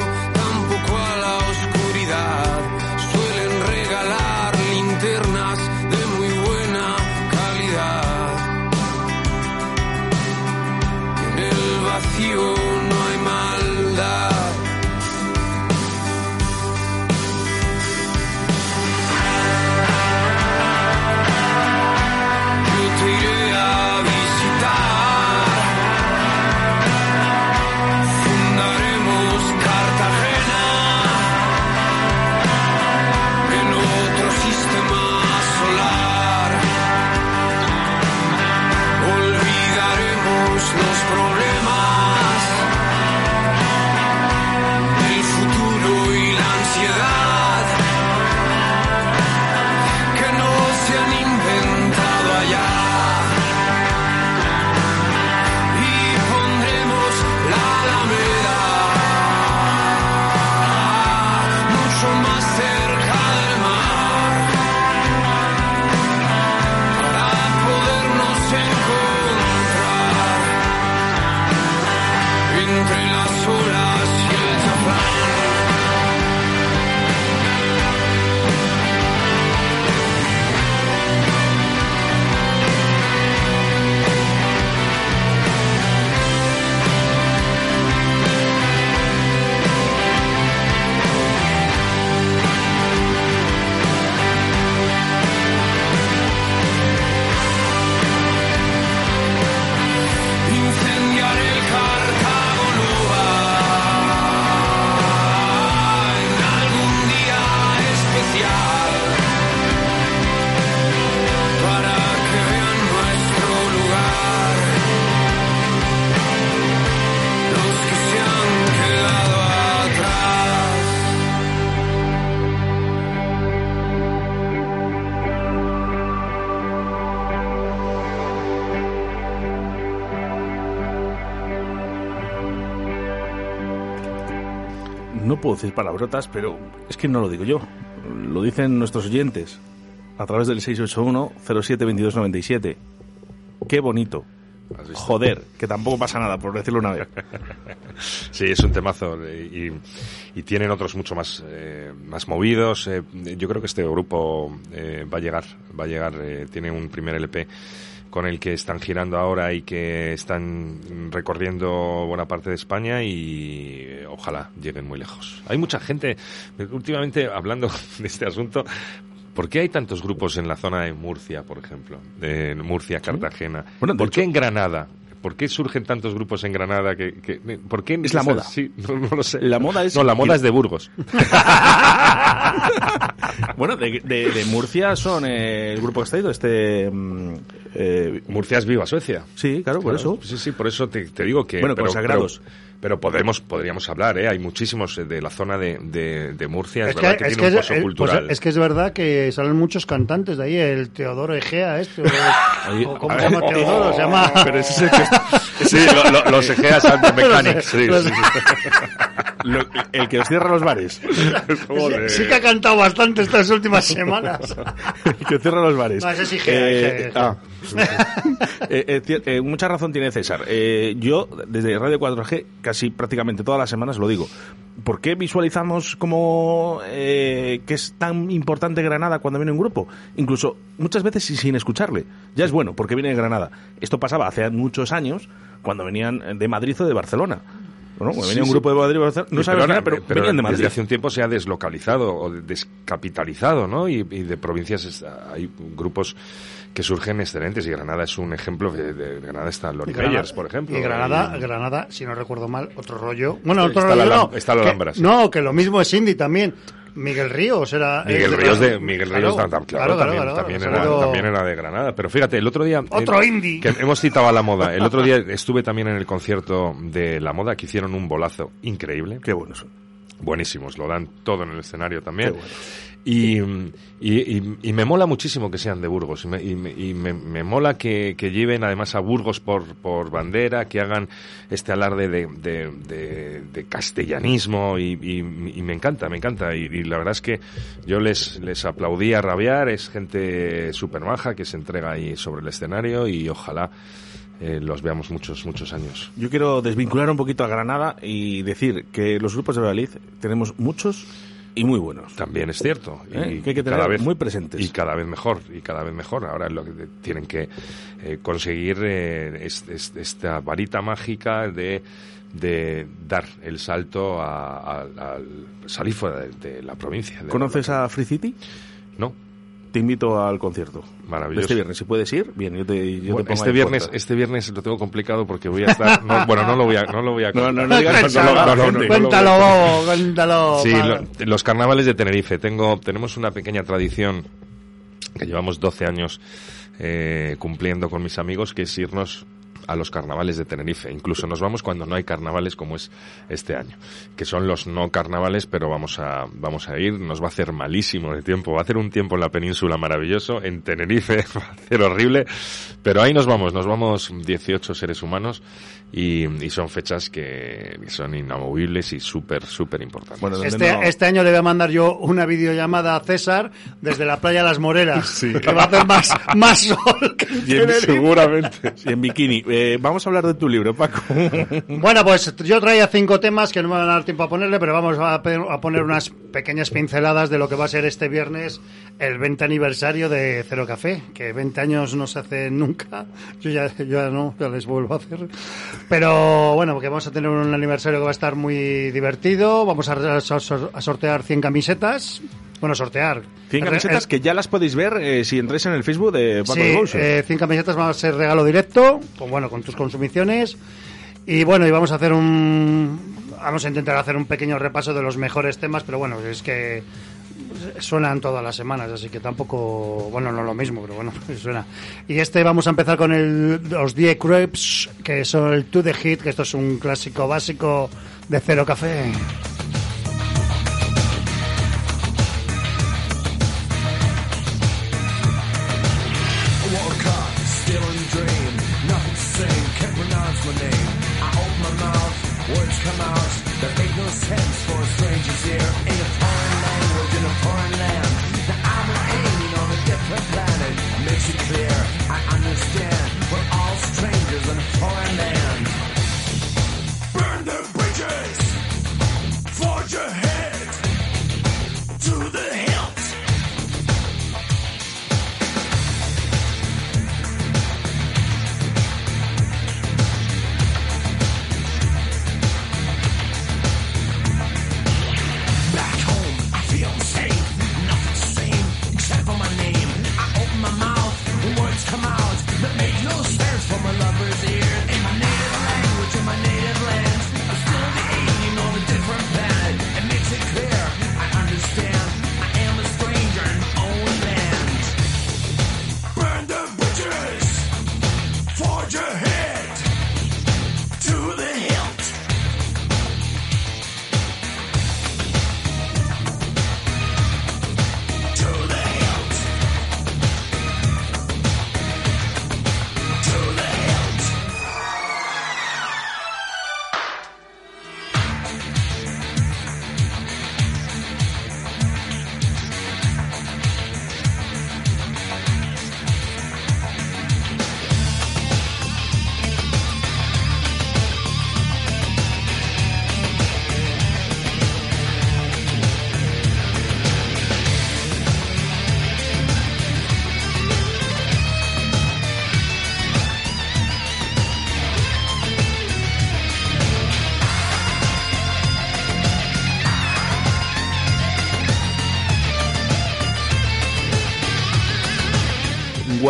puedo decir palabrotas, pero es que no lo digo yo. Lo dicen nuestros oyentes a través del 681-072297. Qué bonito. Joder, que tampoco pasa nada, por decirlo una vez. Sí, es un temazo eh, y, y tienen otros mucho más, eh, más movidos. eh, yo creo que este grupo eh, va a llegar, va a llegar, eh, tiene un primer LP con el que están girando ahora y que están recorriendo buena parte de España y eh, ojalá lleguen muy lejos. Hay mucha gente, últimamente hablando de este asunto, ¿Por qué hay tantos grupos en la zona de Murcia, por ejemplo? De Murcia, Cartagena. Bueno, ¿Por hecho- qué en Granada? ¿Por qué surgen tantos grupos en Granada? Que, que- ¿Por qué Es la moda. Sí, no, no lo sé. La moda es- No, la moda es de Burgos. bueno, de, de- de Murcia son eh, el grupo que está ido, este... eh, Murcia es viva Suecia. Sí, claro, por eso. Sí, sí, por eso te, te digo que... Bueno, pero- consagrados. pero- Pero podemos, podríamos hablar, ¿eh? Hay muchísimos eh, de la zona de, de, de Murcia, es, Es que, verdad que, es, tiene que un es- el- pues cultural. es que es verdad que salen muchos cantantes de ahí, el Teodoro Egea este, o, o ¿cómo se llama ver. Teodoro? Se llama... Pero ese es el que- sí, lo- lo- los Egea Sound Mechanics, sí, Los- sí, Lo- el que os cierra los bares. Sí, sí que ha cantado bastante estas últimas semanas. el que cierra los bares. No, ese ah. Eh, eh, eh, mucha razón tiene César. Eh, yo, desde Radio 4G, casi prácticamente todas las semanas lo digo. ¿Por qué visualizamos como eh, que es tan importante Granada cuando viene un grupo? Incluso muchas veces sin, sin escucharle. Ya es bueno, porque viene de Granada. Esto pasaba hace muchos años cuando venían de Madrid o de Barcelona. Bueno, Sí, venía un grupo de Madrid no Sí, sabes pero nada, pero, pero venían de Madrid. Desde hace un tiempo se ha deslocalizado o de- descapitalizado, ¿no? Y, y de provincias hay grupos que surgen excelentes y Granada es un ejemplo. De, de Granada está Lori Meyers, por ejemplo. Y Granada, Y- Granada, si no recuerdo mal, otro rollo. Bueno, Está otro la rollo Lam- no. está la que-. No, que lo mismo es Indy también. Miguel Ríos era... Miguel Ríos de, Miguel Ríos también, era, claro. también era de Granada. Pero fíjate, el otro día... Otro eh, indie. Que hemos citado a La Moda. El otro día estuve también en el concierto de La Moda que hicieron un bolazo increíble. Qué buenos son. Buenísimos, lo dan todo en el escenario también. Qué bueno. Y, y, y- me mola muchísimo que sean de Burgos. Y me, me- me- mola que, que lleven además a Burgos por, por bandera, que hagan este alarde de, de- castellanismo. Y, me encanta, me encanta. Y, y la verdad es que yo les, les aplaudí a rabiar. Es gente súper maja que se entrega ahí sobre el escenario y ojalá eh, los veamos muchos, muchos años. Yo quiero desvincular un poquito a Granada y decir que los grupos de Valladolid tenemos muchos y muy buenos. También es cierto. ¿Eh? Que hay que tener muy presentes. Y cada vez mejor, y cada vez mejor. Ahora lo que tienen que eh, conseguir eh, es- es- esta varita mágica de, de dar el salto a, a- al salir fuera de, de la provincia. de ¿Conoces a Free City? No. Te invito al concierto. Maravilloso. Este viernes, si puedes ir, bien, yo te, yo Bueno, te pongo este viernes, este viernes lo tengo complicado porque voy a estar. no, bueno, no lo voy a, no lo voy a. No, no, no digas eso, no, no, no, no, no, Cuéntalo, cuéntalo. Sí, lo- los carnavales de Tenerife. Tengo, tenemos una pequeña tradición que llevamos 12 años eh, cumpliendo con mis amigos, que es irnos a los carnavales de Tenerife. Incluso nos vamos cuando no hay carnavales como es este año, que son los no carnavales, pero vamos a, vamos a ir. Nos va a hacer malísimo de tiempo. Va a hacer un tiempo en la península maravilloso, en Tenerife va a hacer horrible, pero ahí nos vamos. Nos vamos 18 seres humanos y, y son fechas que son inamovibles y súper, súper importantes. Este, este año le voy a mandar yo una videollamada a César desde la playa Las Moreras. Que va a hacer más, más sol que Y en- seguramente. Y en bikini. Eh, vamos a hablar de tu libro, Paco. Bueno, pues yo traía cinco temas que no me van a dar tiempo a ponerle, pero vamos a poner unas pequeñas pinceladas de lo que va a ser este viernes el 20 aniversario de Cero Café, que 20 años no se hace nunca. Yo ya, yo ya no, ya les vuelvo a hacer. Pero bueno, porque vamos a tener un aniversario que va a estar muy divertido. Vamos a, a sor- a sortear 100 camisetas. Bueno, sortear. 100 El- camisetas el- que ya las podéis ver eh, si entráis en el Facebook de Paco Sí, eh, 100 camisetas van a ser regalo directo, con, bueno, con tus consumiciones. Y bueno, y vamos a hacer un. Vamos a intentar hacer un pequeño repaso de los mejores temas, pero bueno, es que suenan todas las semanas, así que tampoco. Bueno, no lo mismo, pero bueno, suena. Y este vamos a empezar con el, los 10 Crepes, que son el To The Hit, que esto es un clásico básico de Cero Café.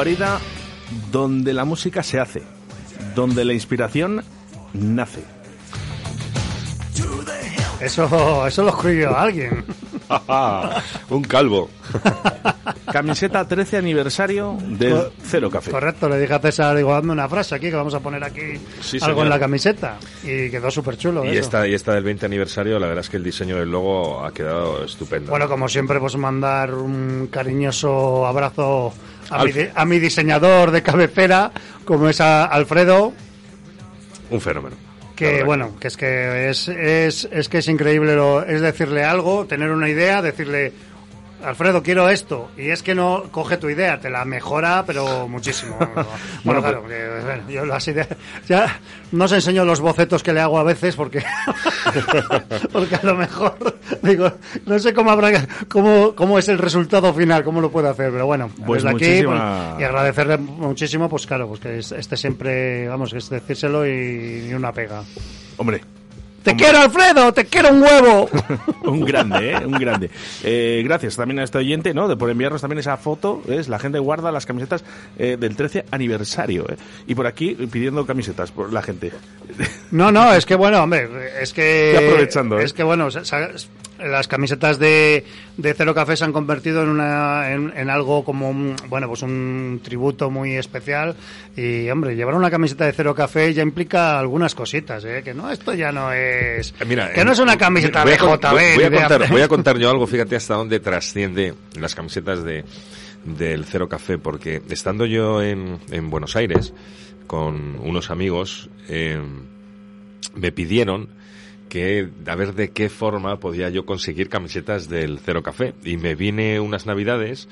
Guarida donde la música se hace, donde la inspiración nace. Eso, eso lo escribió alguien. Un calvo. Camiseta 13 aniversario del Cero Café. Correcto, le dije a César, digo, dame una frase aquí que vamos a poner aquí Sí, algo en la camiseta. Y quedó súper chulo. Y eso. esta, y esta del 20 aniversario, la verdad es que el diseño del logo ha quedado estupendo. Bueno, como siempre, pues mandar un cariñoso abrazo a, mi, a mi diseñador de cabecera, como es a Alfredo, Un fenómeno. Que bueno, que es que es, es, es que es increíble, lo, es decirle algo, tener una idea, decirle, Alfredo, quiero esto, y es que no coge tu idea, te la mejora, pero muchísimo. bueno, Bueno, claro, bueno, yo las ideas, ya no os enseño los bocetos que le hago a veces porque, porque a lo mejor, digo, no sé cómo habrá, cómo, cómo es el resultado final, cómo lo puede hacer, pero bueno, Pues desde aquí, muchísima- pues, y agradecerle muchísimo, pues claro, pues que es- esté siempre, vamos, es decírselo y ni una pega. Hombre, ¡Te quiero, Alfredo! ¡Te quiero un huevo! un grande, ¿eh? Un grande. Eh, gracias también a este oyente, ¿no? De por enviarnos también esa foto. ¿ves? La gente guarda las camisetas eh, del 13 aniversario, ¿eh? Y por aquí pidiendo camisetas por la gente. No, no, es que bueno, hombre, es que. Y aprovechando, ¿eh? Es que bueno, las camisetas de, de Cero Café se han convertido en, una, en, en algo como, un, bueno, pues un tributo muy especial. Y hombre, llevar una camiseta de Cero Café ya implica algunas cositas, ¿eh? Que no, esto ya no es. Mira, que no es una camiseta de JB. voy- Voy a, contar, voy a contar yo algo, fíjate hasta dónde trasciende las camisetas de del Cero Café, porque estando yo en, en Buenos Aires con unos amigos, eh, me pidieron que a ver de qué forma podía yo conseguir camisetas del Cero Café. Y me vine unas navidades,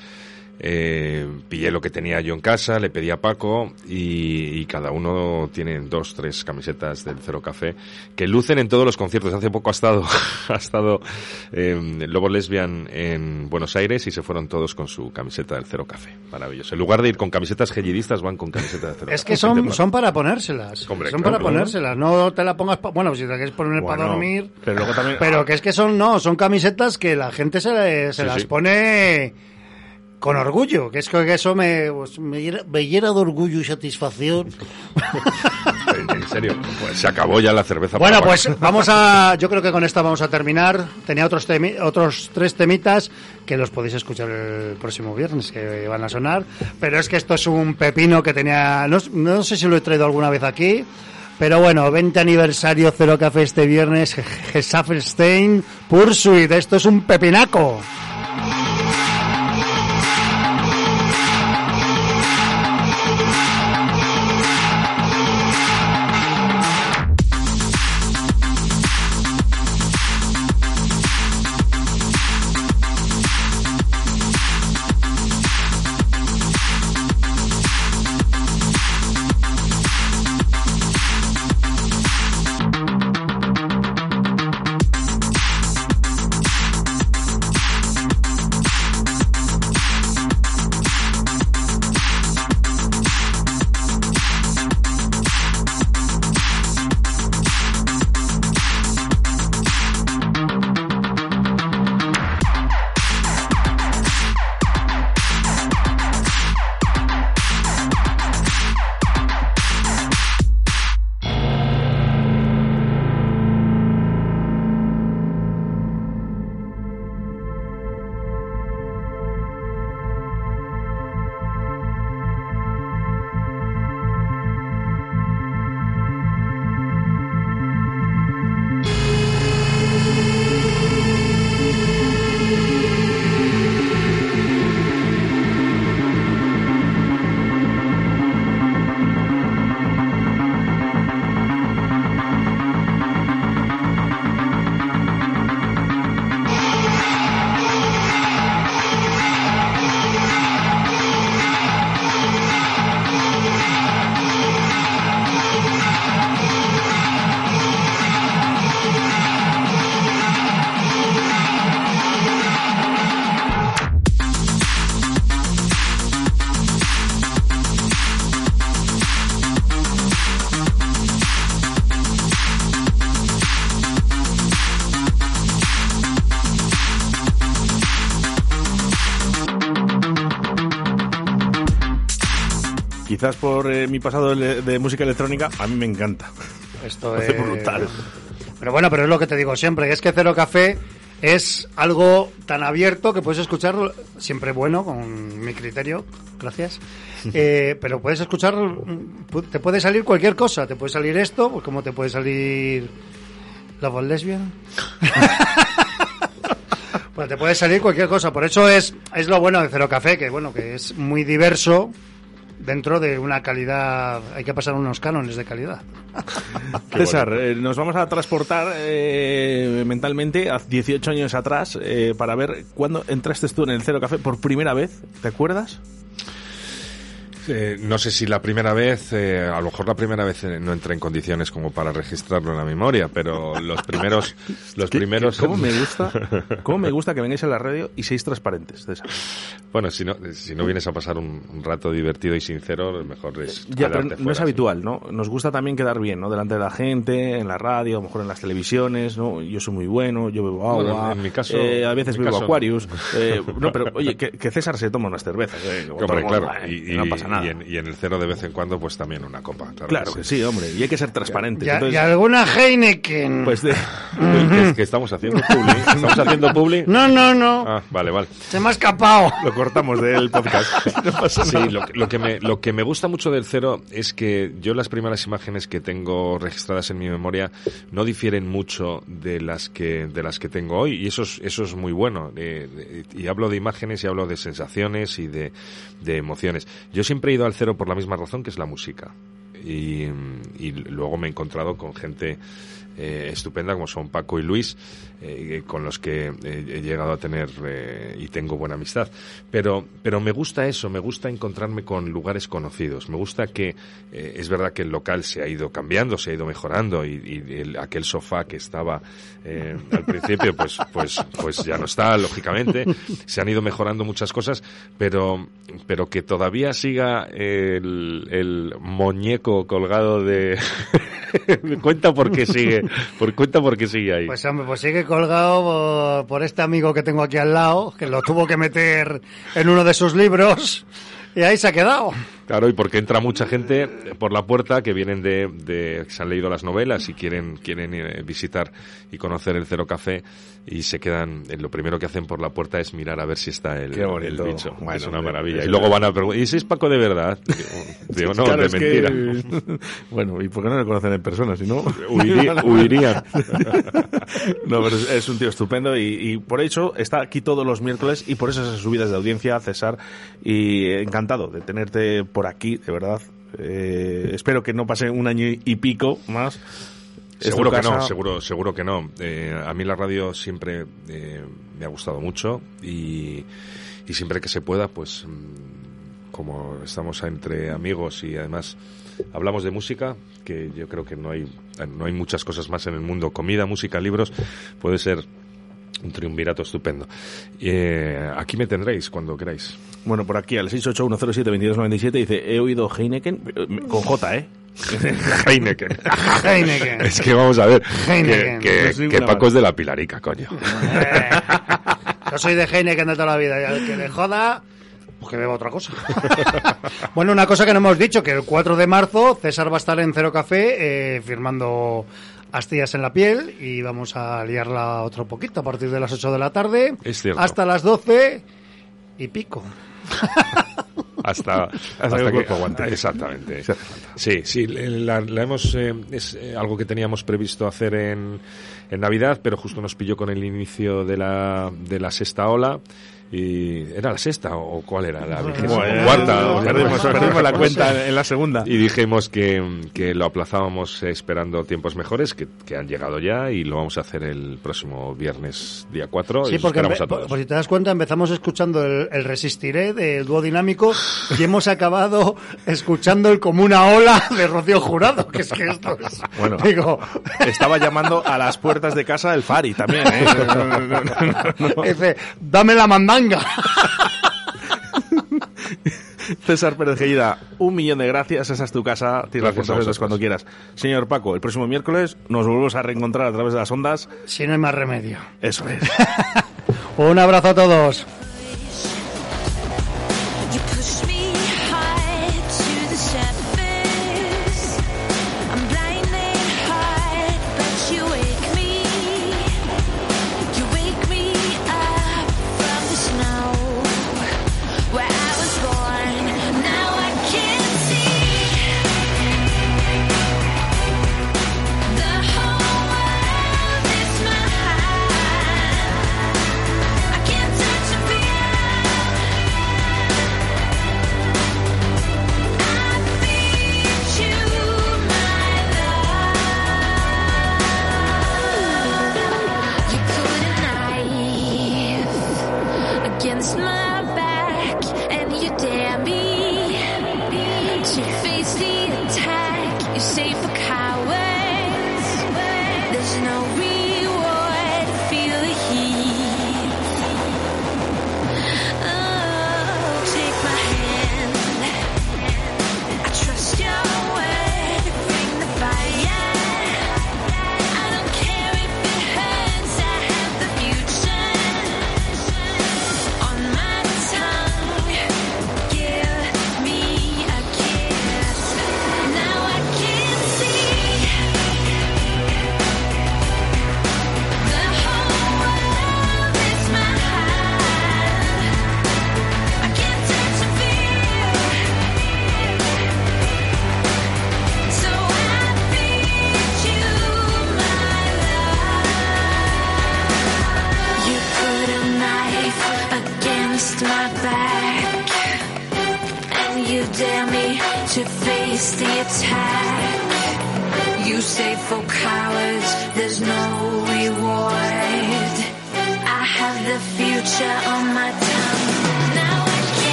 eh, pillé lo que tenía yo en casa, le pedí a Paco y, y cada uno tiene dos, tres camisetas del Cero Café que lucen en todos los conciertos. Hace poco ha estado, ha estado eh, Lobo Lesbian en Buenos Aires y se fueron todos con su camiseta del Cero Café. Maravilloso. En lugar de ir con camisetas gellidistas, van con camiseta del Cero Es Café. que son, son para ponérselas. Hombre, son claro, para ponérselas. No te la pongas. pa- bueno, si te quieres poner para dormir. pero luego también- Pero que es que son, no, son camisetas que la gente se, se Sí, las sí. pone con orgullo. Que es que eso me, pues, me, llena, me llena de orgullo y satisfacción. En serio, pues se acabó ya la cerveza. Bueno, para pues vamos a. Yo creo que con esta vamos a terminar. Tenía otros, temi- otros tres temitas que los podéis escuchar el próximo viernes, que van a sonar. Pero es que esto es un pepino que tenía. No, no sé si lo he traído alguna vez aquí. Pero bueno, 20 aniversario Cero Café este viernes. Gesaffelstein Pursuit. Esto es un pepinaco. Quizás por eh, mi pasado de, de música electrónica, a mí me encanta. Esto es brutal. Pero bueno, pero es lo que te digo siempre, es que Cero Café es algo tan abierto que puedes escucharlo, siempre bueno, con mi criterio, gracias. Eh, pero puedes escuchar, te puede salir cualquier cosa, te puede salir esto, pues como te puede salir la voz lesbian. Pues te puede salir cualquier cosa, por eso es, es lo bueno de Cero Café, que bueno, que es muy diverso dentro de una calidad, hay que pasar unos cánones de calidad. César, eh, nos vamos a transportar eh, mentalmente a 18 años atrás eh, para ver cuándo entraste tú en el Cero Café por primera vez. ¿Te acuerdas? Eh, no sé si la primera vez, eh, a lo mejor la primera vez eh, no entré en condiciones como para registrarlo en la memoria, pero los primeros, los ¿Qué- primeros. qué- ¿Cómo me gusta? ¿Cómo me gusta que vengáis a la radio y seáis transparentes, César? Bueno, si no, si no vienes a pasar un, un rato divertido y sincero, lo mejor es Ya, pero no fuera, es habitual, ¿no? Nos gusta también quedar bien, ¿no? Delante de la gente, en la radio, a lo mejor en las televisiones, ¿no? Yo soy muy bueno, yo bebo agua. Bueno, en mi caso- eh, a veces bebo caso- Aquarius. eh, no, pero oye, que, que César se toma unas cervezas. Hombre, claro, y, que no y- pasa nada. y en, y en el cero de vez en cuando, pues también una copa. Claro, Claro que sí, hombre, y hay que ser transparentes. Y, a- Entonces, y alguna Heineken. pues de- ¿Qué, qué estamos haciendo publi? ¿Estamos haciendo publi? No, no, no. Ah, vale, vale. Se me ha escapado. Lo cortamos del podcast. No pasa Sí, nada. lo, que- lo que me, lo que me gusta mucho del cero es que yo las primeras imágenes que tengo registradas en mi memoria no difieren mucho de las que, de las que tengo hoy y eso es, eso es muy bueno. Eh, de- y hablo de imágenes y hablo de sensaciones y de, de emociones. Yo siempre he ido al cero por la misma razón que es la música. Y, y luego me he encontrado con gente eh, estupenda como son Paco y Luis, eh, con los que eh, he llegado a tener eh, y tengo buena amistad. Pero, pero me gusta eso, me gusta encontrarme con lugares conocidos. Me gusta que eh, es verdad que el local se ha ido cambiando, se ha ido mejorando y, y el- aquel sofá que estaba eh, al principio, pues, pues, pues ya no está, lógicamente. Se han ido mejorando muchas cosas, pero, pero que todavía siga el, el muñeco colgado de... cuenta por qué sigue, por, cuenta por qué sigue ahí. Pues hombre, pues colgado por, este amigo que tengo aquí al lado, que lo tuvo que meter en uno de sus libros y ahí se ha quedado. Claro, y porque entra mucha gente por la puerta que vienen de, de que se han leído las novelas y quieren quieren eh, visitar y conocer el Cero Café y se quedan, eh, lo primero que hacen por la puerta es mirar a ver si está el, el bicho. Bueno, es una maravilla. es Y luego van a preguntar, ¿y si es Paco de verdad? Digo, no, Claro, de es que- mentira. bueno, ¿y por qué no le conocen en persona? Si no, Huiría- huirían. no, pero es, es un tío estupendo y, y por eso está aquí todos los miércoles y por eso esas subidas de audiencia, César. Y encantado de tenerte por aquí, de verdad. Eh, espero que no pase un año y pico más. Seguro que no, seguro, seguro que no. Eh, a mí la radio siempre eh, me ha gustado mucho y, y siempre que se pueda, pues mm, como estamos entre amigos y además hablamos de música, que yo creo que no hay, no hay muchas cosas más en el mundo, comida, música, libros, puede ser un triunvirato estupendo. Eh, aquí me tendréis cuando queráis. Bueno, por aquí al 681072297 dice, he oído Heineken, eh, con J, ¿eh? Heineken. Heineken. Es que vamos a ver, que, Heineken. que- No soy que Paco es de la Pilarica, coño. Yo soy de Heineken de toda la vida y al que le joda, pues que beba otra cosa. bueno, una cosa que no hemos dicho, que el 4 de marzo César va a estar en Cero Café eh, firmando astillas en la piel y vamos a liarla otro poquito a partir de las 8 de la tarde Es cierto. hasta las 12 y pico. hasta, hasta, que el que cuerpo aguante. Exactamente. Sí, sí, la, la hemos, eh, es eh, algo que teníamos previsto hacer en, en Navidad, pero justo nos pilló con el inicio de la, de la sexta ola. Y ¿Era la sexta o cuál era? La Bueno, cuarta. perdimos, perdimos la cuenta en la segunda. Y dijimos que, que lo aplazábamos esperando tiempos mejores, que, que han llegado ya, y lo vamos a hacer el próximo viernes, día 4. Sí, y porque a todos. por si te das cuenta empezamos escuchando el, el Resistiré del dúo dinámico y hemos acabado escuchando el como una ola de Rocío Jurado, que es que esto es... Bueno, Digo, estaba llamando a las puertas de casa el Fari también, ¿eh? No, no, no, no, no. dice, dame la mandanga. César Pérez Gellida, un millón de gracias. Esa es tu casa. Tienes las puertas cuando quieras. Señor Paco, el próximo miércoles nos volvemos a reencontrar a través de las ondas. Si no hay más remedio. Eso es. Un abrazo a todos.